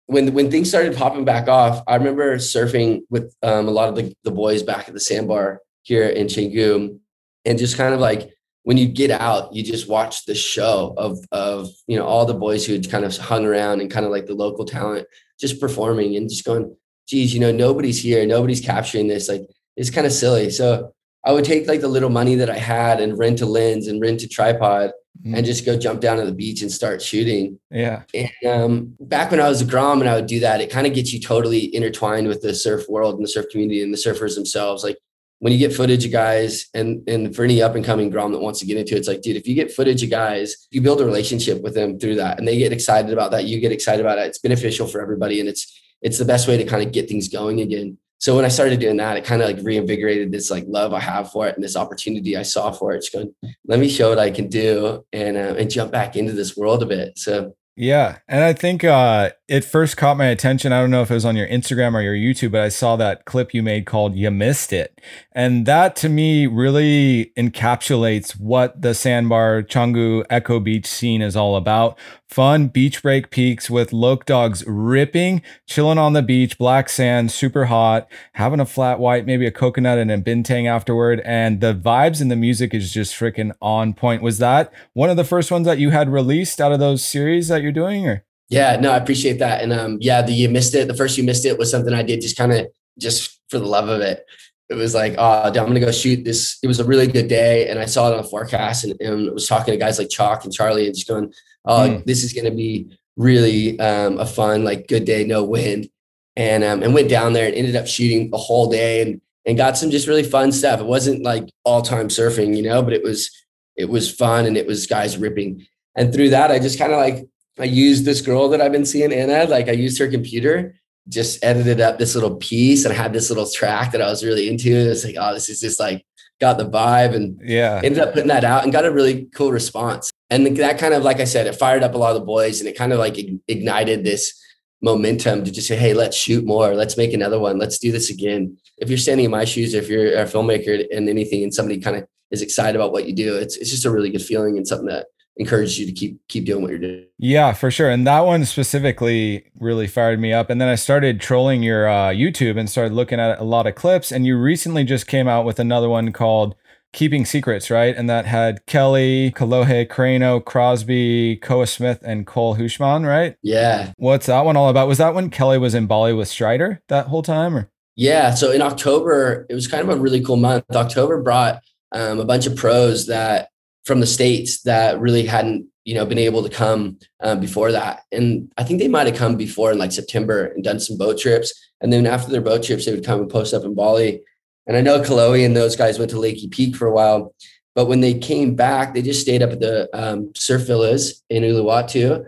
when when things started popping back off, I remember surfing with um, a lot of the, the boys back at the sandbar here in Canggu, and just kind of like when you get out, you just watch the show of of you know all the boys who had kind of hung around and kind of like the local talent just performing and just going, geez, you know nobody's here, nobody's capturing this. Like it's kind of silly. So I would take like the little money that I had and rent a lens and rent a tripod mm. and just go jump down to the beach and start shooting. Yeah. And um, back when I was a Grom and I would do that, it kind of gets you totally intertwined with the surf world and the surf community and the surfers themselves. Like when you get footage of guys and and for any up and coming Grom that wants to get into it, it's like, dude, if you get footage of guys, you build a relationship with them through that and they get excited about that. You get excited about it. It's beneficial for everybody and it's it's the best way to kind of get things going again so when I started doing that, it kind of like reinvigorated this like love I have for it and this opportunity I saw for it. Just going, let me show what I can do and uh, and jump back into this world a bit. So yeah, and I think uh, it first caught my attention. I don't know if it was on your Instagram or your YouTube, but I saw that clip you made called You Missed It. And that to me really encapsulates what the Sandbar Canggu Echo Beach scene is all about. Fun beach break peaks with Loke dogs ripping, chilling on the beach, black sand, super hot, having a flat white, maybe a coconut and a bintang afterward. And the vibes and the music is just freaking on point. Was that one of the first ones that you had released out of those series that you're doing or? Yeah, no, I appreciate that. And um, yeah, the you missed it. The first you missed it was something I did just kind of just for the love of it. It was like, oh, I'm gonna go shoot this. It was a really good day, and I saw it on the forecast, and, and was talking to guys like Chalk and Charlie, and just going, oh, mm. this is gonna be really um, a fun, like good day, no wind, and um, and went down there and ended up shooting the whole day, and and got some just really fun stuff. It wasn't like all time surfing, you know, but it was it was fun, and it was guys ripping. And through that, I just kind of like I used this girl that I've been seeing, Anna. Like I used her computer, just edited up this little piece, and I had this little track that I was really into. It's like, oh, this is just like got the vibe, and yeah, ended up putting that out and got a really cool response. And that kind of, like I said, it fired up a lot of the boys, and it kind of like ignited this momentum to just say, hey, let's shoot more, let's make another one, let's do this again. If you're standing in my shoes, or if you're a filmmaker and anything, and somebody kind of is excited about what you do, it's it's just a really good feeling and something that encourages you to keep keep doing what you're doing. Yeah, for sure. And that one specifically really fired me up. And then I started trolling your uh, YouTube and started looking at a lot of clips. And you recently just came out with another one called Keeping Secrets, right? And that had Kelly, Kolohe, Crano, Crosby, Koa Smith, and Cole Houshmand, right? Yeah. What's that one all about? Was that when Kelly was in Bali with Strider that whole time? Or? Yeah. So in October, it was kind of a really cool month. October brought um, a bunch of pros that from the states that really hadn't you know been able to come um, before that. And i think they might have come before in like september and done some boat trips. And then after their boat trips they would come and post up in bali. And i know Kolohe and those guys went to lakey peak for a while but when they came back they just stayed up at the um, surf villas in uluwatu.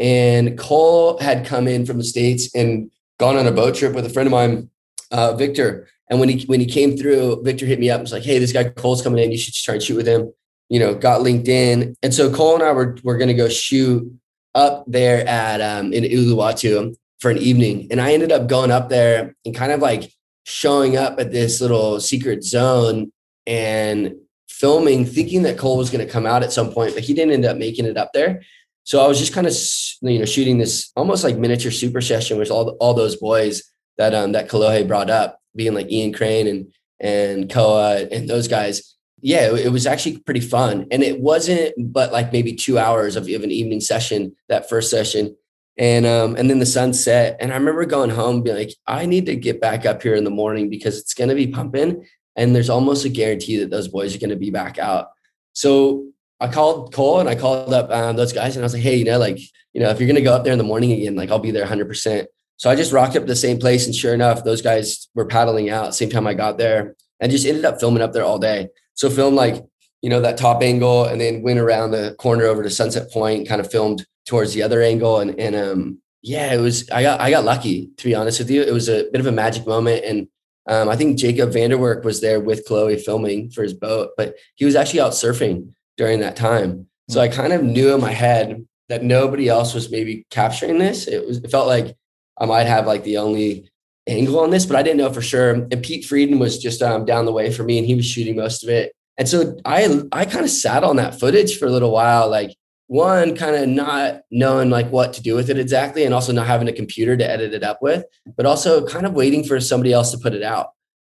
And cole had come in from the states and gone on a boat trip with a friend of mine uh, victor. And when he when he came through, Victor hit me up and was like, "Hey, this guy Cole's coming in. You should try and shoot with him." You know, got LinkedIn. and so Cole and I were were going to go shoot up there at um, in Uluwatu for an evening, and I ended up going up there and kind of like showing up at this little secret zone and filming, thinking that Cole was going to come out at some point, but he didn't end up making it up there. So I was just kind of you know shooting this almost like miniature super session with all all those boys that um that Kolohe brought up being like Ian Crane and and Koa and those guys. Yeah, it, was actually pretty fun. And it wasn't but like maybe two hours of, of an evening session, that first session. And um, and then the sun set. And I remember going home being like, I need to get back up here in the morning because it's gonna be pumping. And there's almost a guarantee that those boys are gonna be back out. So I called Cole and I called up um, those guys and I was like, hey, you know, like, you know, if you're gonna go up there in the morning again, like I'll be there 100 percent so I just rocked up the same place, and sure enough, those guys were paddling out same time I got there, and just ended up filming up there all day. So filmed like you know that top angle, and then went around the corner over to Sunset Point, kind of filmed towards the other angle, and and um yeah, it was I got I got lucky to be honest with you. It was a bit of a magic moment, and um, I think Jacob Vanderwerk was there with Chloe filming for his boat, but he was actually out surfing during that time. So I kind of knew in my head that nobody else was maybe capturing this. It was it felt like I might have like the only angle on this, but I didn't know for sure. And Pete Frieden was just um, down the way for me, and he was shooting most of it. And so I I kind of sat on that footage for a little while, like one kind of not knowing like what to do with it exactly, and also not having a computer to edit it up with, but also kind of waiting for somebody else to put it out.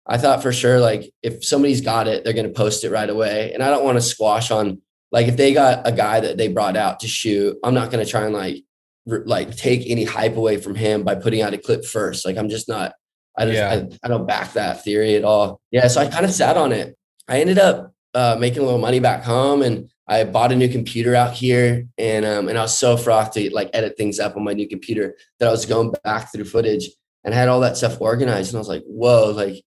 I thought for sure like if somebody's got it, they're going to post it right away, and I don't want to squash on like if they got a guy that they brought out to shoot, I'm not going to try and like like take any hype away from him by putting out a clip first. Like I'm just not, I just, yeah. I, I, don't back that theory at all. Yeah. So I kind of sat on it. I ended up uh, making a little money back home and I bought a new computer out here and, um, and I was so frothed to like edit things up on my new computer that I was going back through footage and had all that stuff organized. And I was like, whoa, like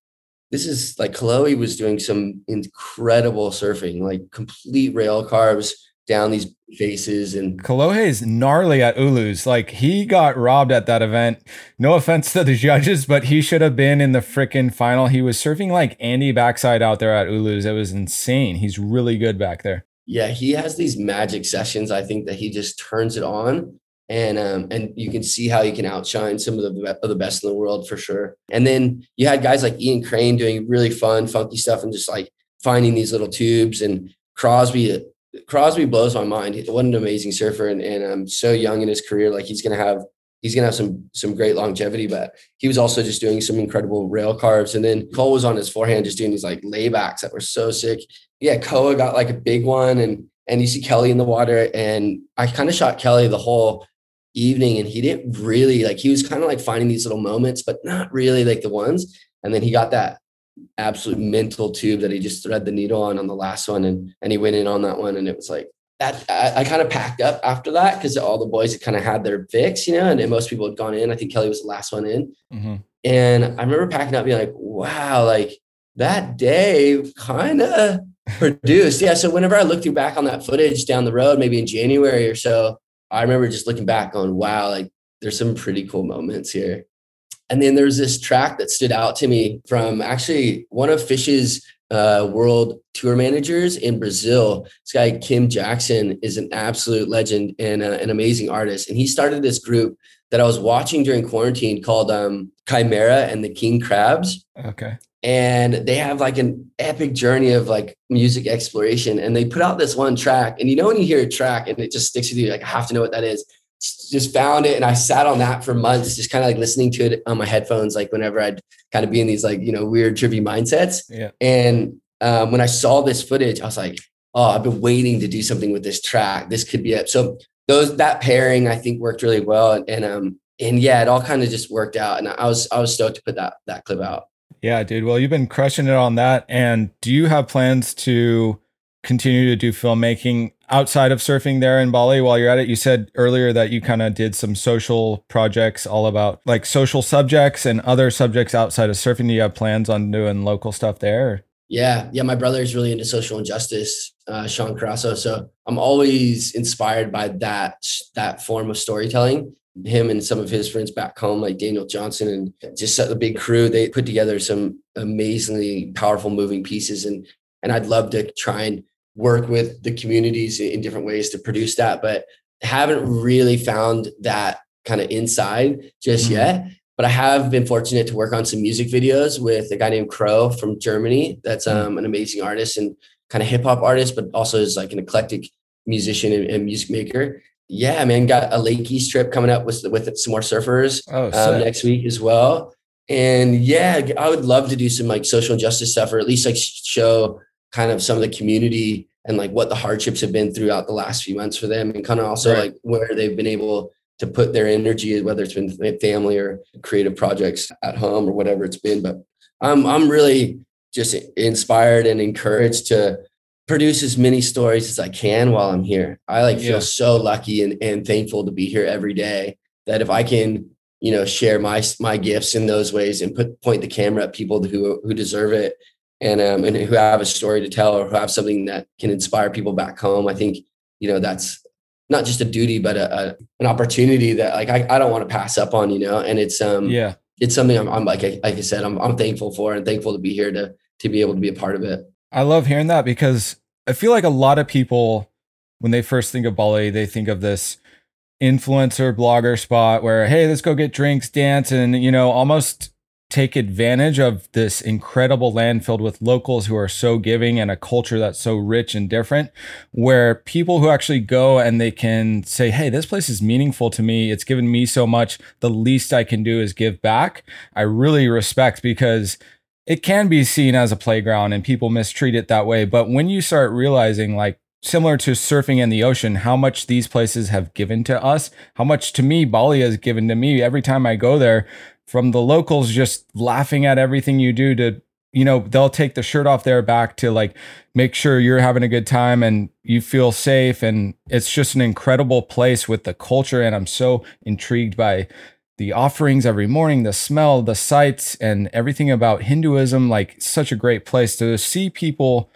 this is like Chloe was doing some incredible surfing, like complete rail carbs down these faces and Kolohe's gnarly at Ulus. Like he got robbed at that event. No offense to the judges, but he should have been in the freaking final. He was surfing like Andy backside out there at Ulus. It was insane. He's really good back there. Yeah, he has these magic sessions. I think that he just turns it on. And um, and you can see how he can outshine some of the of the best in the world for sure. And then you had guys like Ian Crane doing really fun, funky stuff, and just like finding these little tubes. And Crosby Crosby blows my mind. What an amazing surfer, and, and um, so young in his career. Like he's gonna have he's gonna have some some great longevity. But he was also just doing some incredible rail carbs, and then Cole was on his forehand just doing these like laybacks that were so sick. Yeah, Koa got like a big one, and and you see Kelly in the water, and I kind of shot Kelly the whole evening, and he didn't really like. He was kind of like finding these little moments, but not really like the ones. And then he got that absolute mental tube that he just thread the needle on on the last one and and he went in on that one and it was like that I, I kind of packed up after that because all the boys had kind of had their fix, you know, and, and, most people had gone in. I think Kelly was the last one in. Mm-hmm. And I remember packing up being like, wow, like that day kind of produced. Yeah. So whenever I look through back on that footage down the road, maybe in January or so, I remember just looking back on, wow, like there's some pretty cool moments here. And then there's this track that stood out to me from actually one of Fish's uh, world tour managers in Brazil. This guy, Kim Jackson, is an absolute legend and uh, an amazing artist. And he started this group that I was watching during quarantine called um, Chimera and the King Crabs. Okay. and they have like an epic journey of like music exploration and they put out this one track and you know when you hear a track and it just sticks with you like i have to know what that is just found it and i sat on that for months just kind of like listening to it on my headphones like whenever i'd kind of be in these like you know weird trippy mindsets yeah and um, when i saw this footage i was like oh i've been waiting to do something with this track this could be it so those that pairing i think worked really well and, and um and yeah it all kind of just worked out and i was i was stoked to put that that clip out yeah, dude. Well, you've been crushing it on that. And do you have plans to continue to do filmmaking outside of surfing there in Bali while you're at it? You said earlier that you kind of did some social projects all about like social subjects and other subjects outside of surfing. Do you have plans on doing local stuff there? Yeah, yeah. My brother is really into social injustice, uh, Sean Carasso. So I'm always inspired by that that form of storytelling him and some of his friends back home, like Daniel Johnson and just a big crew, they put together some amazingly powerful moving pieces. And and I'd love to try and work with the communities in different ways to produce that, but haven't really found that kind of inside just mm-hmm. yet. But I have been fortunate to work on some music videos with a guy named Crow from Germany. That's mm-hmm. um, an amazing artist and kind of hip hop artist, but also is like an eclectic musician and, and music maker yeah, man, got a Lake East trip coming up with with some more surfers oh, um, next week as well. And yeah, I would love to do some like social justice stuff, or at least like show kind of some of the community and like what the hardships have been throughout the last few months for them, and kind of also right. like where they've been able to put their energy, whether it's been family or creative projects at home or whatever it's been. But I'm I'm really just inspired and encouraged to produce as many stories as I can while I'm here. I like feel yeah. so lucky and, and thankful to be here every day that if I can, you know, share my my gifts in those ways and put point the camera at people who who deserve it and um and who have a story to tell or who have something that can inspire people back home. I think, you know, that's not just a duty, but a, a an opportunity that like I, I don't want to pass up on, you know, and it's um yeah, it's something I'm, I'm like like I said, I'm I'm thankful for and thankful to be here to to be able to be a part of it. I love hearing that because I feel like a lot of people, when they first think of Bali, they think of this influencer blogger spot where, hey, let's go get drinks, dance, and, you know, almost take advantage of this incredible land filled with locals who are so giving and a culture that's so rich and different where people who actually go and they can say hey this place is meaningful to me. It's given me so much. The least i can do is give back. I really respect because it can be seen as a playground and people mistreat it that way. But when you start realizing, like, similar to surfing in the ocean, how much these places have given to us, how much to me Bali has given to me every time I go there, from the locals just laughing at everything you do to, you know, they'll take the shirt off their back to like make sure you're having a good time and you feel safe. And it's just an incredible place with the culture. And I'm so intrigued by the offerings every morning, the smell, the sights, and everything about Hinduism. Like, such a great place to see people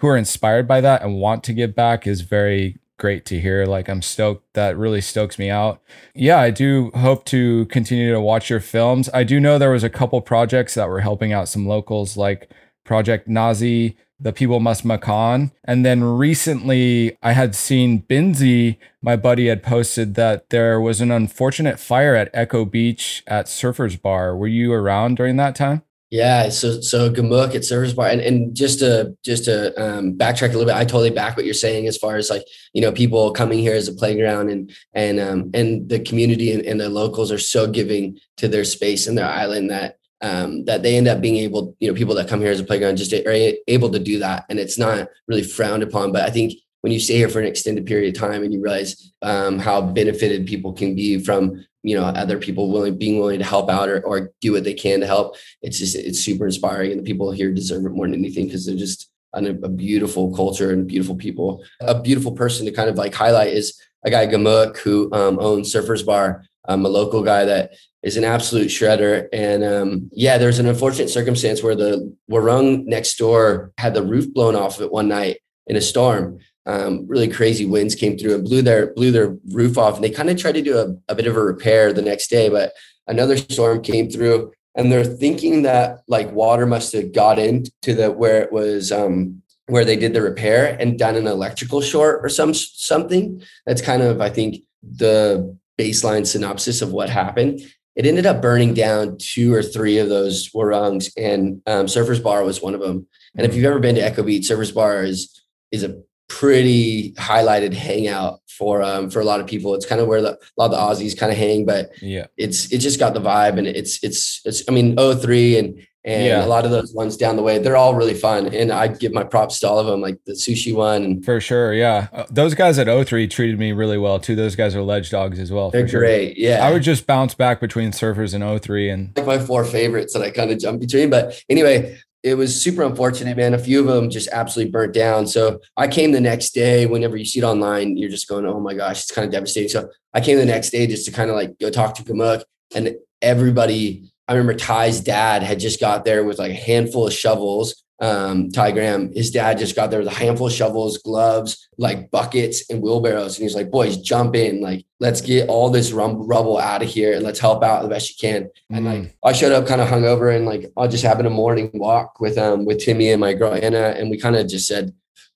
who are inspired by that and want to give back is very great to hear. Like, I'm stoked. That really stokes me out. Yeah, I do hope to continue to watch your films. I do know there was a couple projects that were helping out some locals, like Project Nasi the People Must Makan. And then recently I had seen Binzi, my buddy had posted that there was an unfortunate fire at Echo Beach at Surfers Bar. Were you around during that time? Yeah, so so Gamuk at Surfers Bar, and, and just to just to um, backtrack a little bit, I totally back what you're saying as far as like you know people coming here as a playground, and and um, and the community and, and the locals are so giving to their space and their island that um, that they end up being able, you know, people that come here as a playground just are able to do that, and it's not really frowned upon. But I think when you stay here for an extended period of time and you realize um, how benefited people can be from you know other people willing being willing to help out or, or do what they can to help it's just it's super inspiring and the people here deserve it more than anything because they're just a, a beautiful culture and beautiful people a beautiful person to kind of like highlight is a guy gamuk who um, owns surfers bar um, a local guy that is an absolute shredder. And um, yeah, there's an unfortunate circumstance where the Warung next door had the roof blown off of it one night in a storm. Um, really crazy winds came through and blew their blew their roof off. And they kind of tried to do a, a bit of a repair the next day, but another storm came through. And they're thinking that like water must have got into the where it was um, where they did the repair and done an electrical short or some something. That's kind of I think the baseline synopsis of what happened. it ended up burning down two or three of those warungs, and um, Surfers Bar was one of them. And if you've ever been to Echo Beach, Surfers Bar is is a pretty highlighted hangout for um for a lot of people. It's kind of where the, a lot of the Aussies kind of hang, but yeah, it's it just got the vibe, and it's it's it's. I mean, O3 and and Yeah. a lot of those ones down the way, they're all really fun, and I give my props to all of them, like the sushi one. And for sure. Yeah, Uh, those guys at O3 treated me really well too. Those guys are ledge dogs as well. they're for sure. great. Yeah, I would just bounce back between surfers and O3 and like my four favorites that I kind of jump between. But anyway, it was super unfortunate, man. A few of them just absolutely burnt down. So I came the next day. Whenever you see it online, you're just going, "Oh my gosh, it's kind of devastating." So I came the next day just to kind of like go talk to Kamuk, and everybody. I remember Ty's dad had just got there with like a handful of shovels. Um, Ty Graham, his dad just got there with a handful of shovels, gloves, like buckets and wheelbarrows. And he's like, boys, jump in. Like, let's get all this rum- rubble out of here and let's help out the best you can. And Mm. like I showed up kind of hungover and like I just having a morning walk with um with Timmy and my girl Anna. And we kind of just said,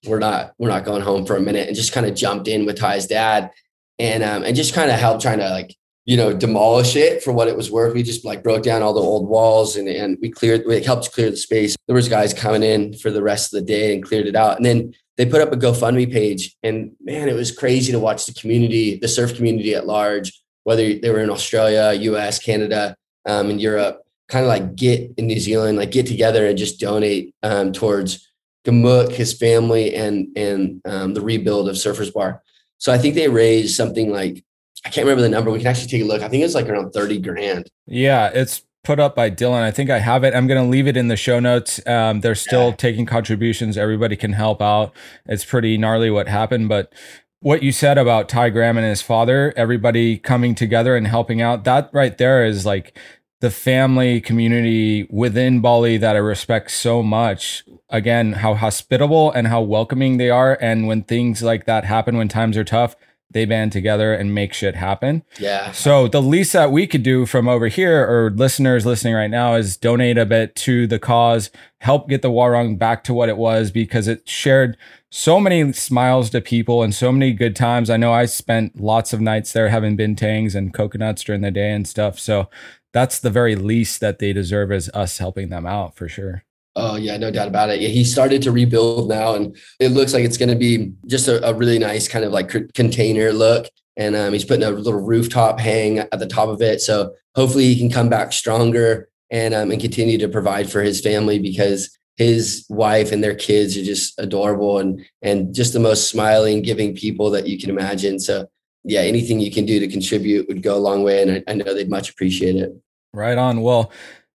we're not, we're not going home for a minute and just kind of jumped in with Ty's dad and um and just kind of helped trying to like you know, demolish it for what it was worth. We just like broke down all the old walls and, and we cleared, it helped clear the space. There was guys coming in for the rest of the day and cleared it out. And then they put up a GoFundMe page and man, it was crazy to watch the community, the surf community at large, whether they were in Australia, US, Canada, um, and Europe, kind of like get in New Zealand, like get together and just donate um, towards Gamuk, his family, and and um, the rebuild of Surfers Bar. So I think they raised something like I can't remember the number. We can actually take a look. I think it's like around 30 grand. Yeah, it's put up by Dylan. I think I have it. I'm going to leave it in the show notes. Um, they're still Yeah. taking contributions. Everybody can help out. It's pretty gnarly what happened, but what you said about Ty Graham and his father, everybody coming together and helping out, that right there is like the family community within Bali that I respect so much. Again, how hospitable and how welcoming they are. And when things like that happen, when times are tough, they band together and make shit happen. Yeah. So the least that we could do from over here, or listeners listening right now, is donate a bit to the cause, help get the Warung back to what it was because it shared so many smiles to people and so many good times. I know I spent lots of nights there having bintangs and coconuts during the day and stuff. So that's the very least that they deserve is us helping them out for sure. Oh yeah, no doubt about it. Yeah, he started to rebuild now, and it looks like it's going to be just a, a really nice kind of like c- container look. And um, he's putting a little rooftop hang at the top of it, so hopefully he can come back stronger and um, and continue to provide for his family because his wife and their kids are just adorable and and just the most smiling, giving people that you can imagine. So yeah, anything you can do to contribute would go a long way, and I, I know they'd much appreciate it. Right on. Well,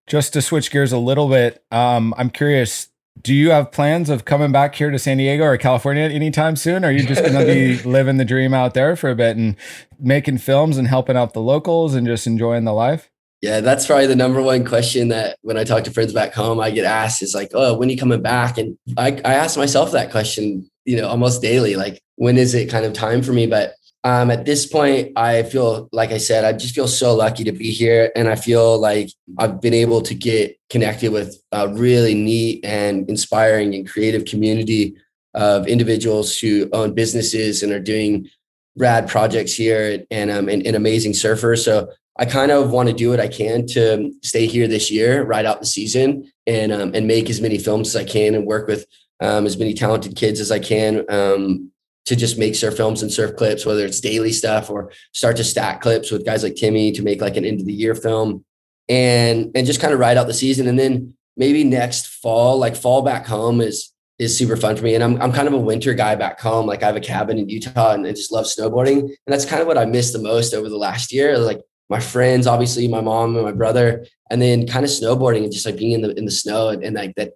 just to switch gears a little bit, um, I'm curious. Do you have plans of coming back here to San Diego or California anytime soon? Or are you just going to be living the dream out there for a bit and making films and helping out the locals and just enjoying the life? Yeah, that's probably the number one question that when I talk to friends back home, I get asked is like, oh, when are you coming back? And I, I ask myself that question, you know, almost daily, like, when is it kind of time for me? But um, at this point, I feel, like I said, I just feel so lucky to be here. And I feel like I've been able to get connected with a really neat and inspiring and creative community of individuals who own businesses and are doing rad projects here and, um, and, and amazing surfers. So I kind of want to do what I can to stay here this year, ride out the season, and um, and make as many films as I can, and work with um, as many talented kids as I can um, to just make surf films and surf clips, whether it's daily stuff or start to stack clips with guys like Timmy to make like an end of the year film, and and just kind of ride out the season, and then maybe next fall, like fall back home is is super fun for me. And I'm I'm kind of a winter guy back home. Like I have a cabin in Utah and I just love snowboarding. And that's kind of what I missed the most over the last year. Like my friends, obviously my mom and my brother, and then kind of snowboarding and just like being in the in the snow and, and like that.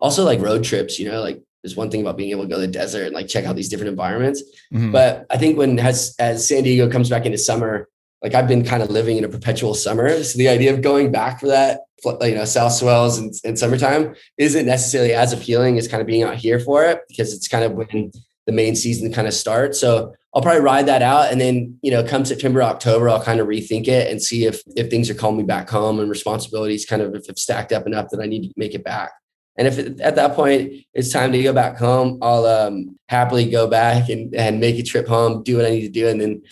Also like road trips, you know, like there's one thing about being able to go to the desert and like check out these different environments. Mhm. But I think when as as San Diego comes back into summer, like I've been kind of living in a perpetual summer. So the idea of going back for that, you know, south swells and, and summertime isn't necessarily as appealing as kind of being out here for it because it's kind of when the main season kind of starts. So I'll probably ride that out, and then you know, come September, October, I'll kind of rethink it and see if if things are calling me back home and responsibilities kind of if it's stacked up enough that I need to make it back. And if it, at that point it's time to go back home, I'll um, happily go back and, and make a trip home, do what I need to do, and then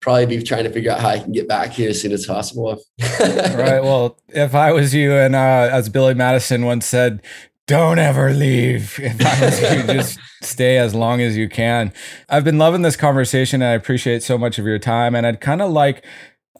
probably be trying to figure out how I can get back here as soon as possible. right. Well, if I was you, and uh, as Billy Madison once said, don't ever leave. If I was you, just stay as long as you can. I've been loving this conversation and I appreciate so much of your time. And I'd kind of like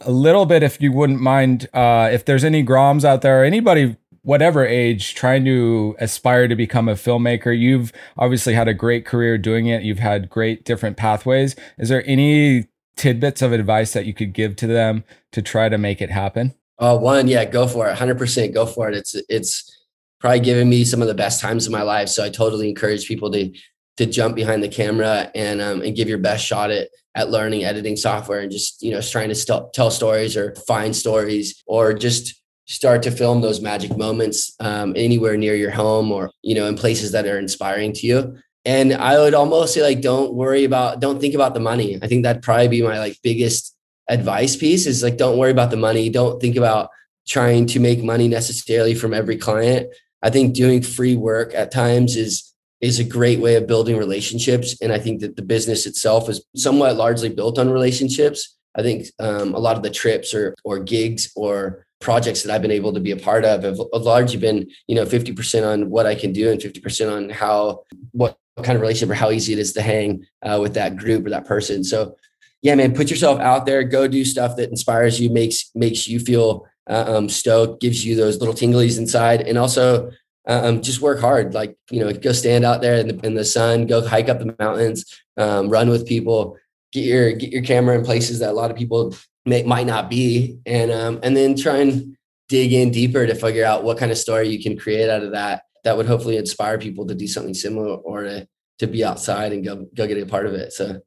a little bit, if you wouldn't mind, uh, if there's any Groms out there, anybody whatever age trying to aspire to become a filmmaker. You've obviously had a great career doing it. You've had great different pathways. Is there any tidbits of advice that you could give to them to try to make it happen? Uh, one yeah go for it. 100% go for it. It's it's probably given me some of the best times of my life. So i totally encourage people to to jump behind the camera and um, and give your best shot at at learning editing software and just you know trying to st- tell stories or find stories or just start to film those magic moments um, anywhere near your home or you know in places that are inspiring to you. And i would almost say like don't worry about don't think about the money. I think that'd probably be my like biggest advice piece is like don't worry about the money. Don't think about trying to make money necessarily from every client. I think doing free work at times is is a great way of building relationships. And i think that the business itself is somewhat largely built on relationships. I think um, a lot of the trips or or gigs or projects that I've been able to be a part of have largely been, you know, 50% on what I can do and 50% on how, what kind of relationship or how easy it is to hang uh, with that group or that person. So yeah, man, put yourself out there, go do stuff that inspires you, makes, makes you feel uh, um, stoked, gives you those little tinglies inside. And also um, just work hard. Like, you know, go stand out there in the, in the sun, go hike up the mountains, um, run with people, get your, get your camera in places that a lot of people may, might not be, and um, and then try and dig in deeper to figure out what kind of story you can create out of that that would hopefully inspire people to do something similar or to to be outside and go go get a part of it. So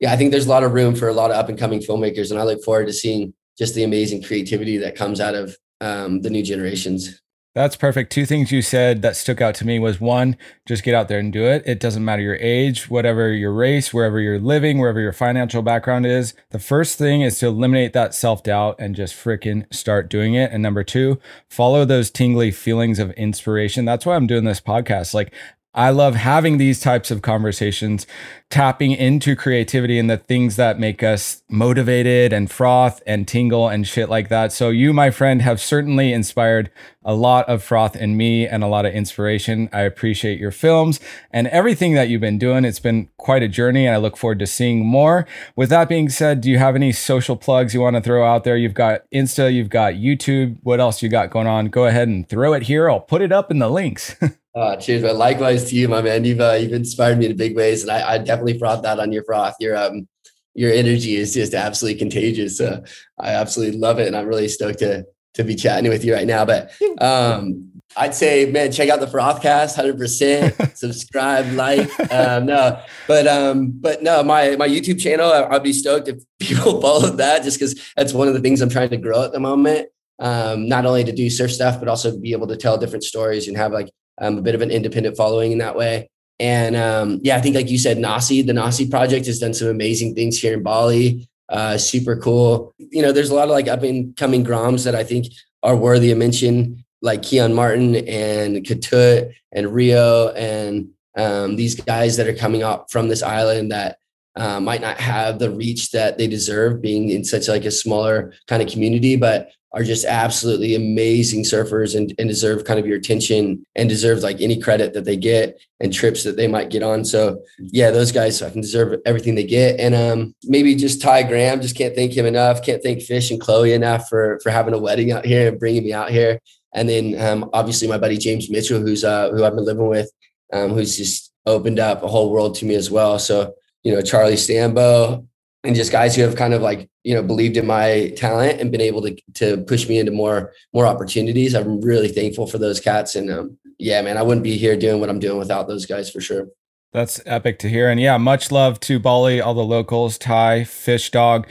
yeah, I think there's a lot of room for a lot of up and coming filmmakers, and I look forward to seeing just the amazing creativity that comes out of um, the new generations. That's perfect. Two things you said that stuck out to me was one, just get out there and do it. It doesn't matter your age, whatever your race, wherever you're living, wherever your financial background is. The first thing is to eliminate that self doubt and just freaking start doing it. And number two, follow those tingly feelings of inspiration. That's why I'm doing this podcast. Like, I love having these types of conversations, tapping into creativity and the things that make us motivated and froth and tingle and shit like that. So, you, my friend, have certainly inspired a lot of froth in me and a lot of inspiration. I appreciate your films and everything that you've been doing. It's been quite a journey, and I look forward to seeing more. With that being said, do you have any social plugs you want to throw out there? You've got Insta, you've got YouTube. What else you got going on? Go ahead and throw it here. I'll put it up in the links. Uh, cheers, but likewise to you, my man. You've uh, you've inspired me in big ways, and I, I definitely brought that on your froth. Your um your energy is just absolutely contagious. So I absolutely love it, and I'm really stoked to to be chatting with you right now. But um, I'd say, man, check out the Frothcast, hundred percent. Subscribe, like, um, no, but um, but no, my my YouTube channel, I'd be stoked if people followed that, just because that's one of the things I'm trying to grow at the moment. Um, not only to do surf stuff, but also be able to tell different stories and have like um, a bit of an independent following in that way. And um, yeah, I think like you said, Nasi, the Nasi project has done some amazing things here in Bali. Uh, super cool. You know, there's a lot of like up and coming Groms that I think are worthy of mention, like Keon Martin and Ketut and Rio and um, these guys that are coming up from this island that uh, might not have the reach that they deserve being in such like a smaller kind of community, but are just absolutely amazing surfers and, and deserve kind of your attention and deserve like any credit that they get and trips that they might get on. So yeah, those guys can deserve everything they get. And um, maybe just Ty Graham, just can't thank him enough. Can't thank Fish and Chloe enough for for having a wedding out here and bringing me out here. And then um, obviously my buddy James Mitchell, who's uh, who I've been living with, um, who's just opened up a whole world to me as well. So you know Charlie Stambo, and just guys who have kind of like you know believed in my talent and been able to to push me into more more opportunities. I'm really thankful for those cats and um, yeah man i wouldn't be here doing what i'm doing without those guys for sure. That's epic to hear. And yeah much love to bali all the locals Ty, fish dog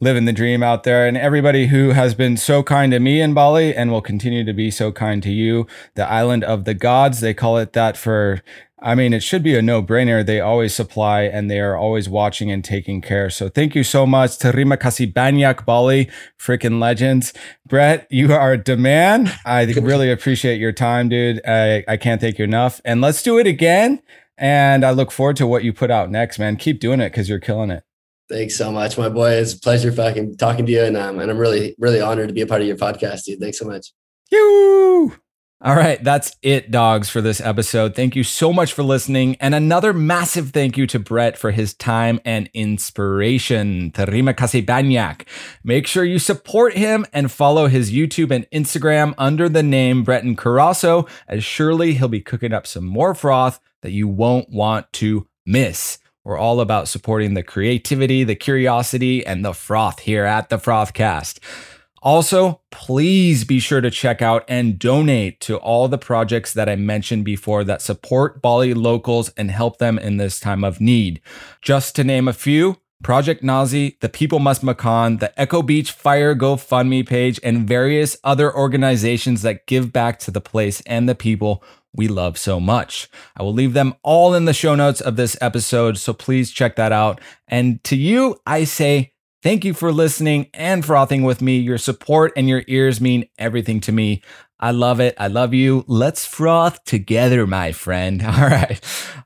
living the dream out there. And everybody who has been so kind to me in Bali and will continue to be so kind to you. The island of the gods, they call it that for I mean, it should be a no brainer. They always supply and they are always watching and taking care. So thank you so much. Terima kasih banyak, Bali, freaking legends. Bret, you are a demand. I really appreciate your time, dude. I, I can't thank you enough. And let's do it again. And I look forward to what you put out next, man. Keep doing it because you're killing it. Thanks so much, my boy. It's a pleasure fucking talking to you, and um, and I'm really really honored to be a part of your podcast, dude. Thanks so much. You. All right, that's it, dogs, for this episode. Thank you so much for listening. And another massive thank you to Bret for his time and inspiration. Terima kasih banyak. Make sure you support him and follow his YouTube and Instagram under the name Breton Carasso, as surely he'll be cooking up some more froth that you won't want to miss. We're all about supporting the creativity, the curiosity, and the froth here at the Frothcast. Also, please be sure to check out and donate to all the projects that I mentioned before that support Bali locals and help them in this time of need. Just to name a few, Project Nasi, the People Must Makan, the Echo Beach Fire GoFundMe page, and various other organizations that give back to the place and the people we love so much. I will leave them all in the show notes of this episode, so please check that out. And to you, I say, Thank you for listening and frothing with me. Your support and your ears mean everything to me. I love it. I love you. Let's froth together, my friend. All right.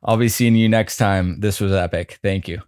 I'll be seeing you next time. This was epic. Thank you.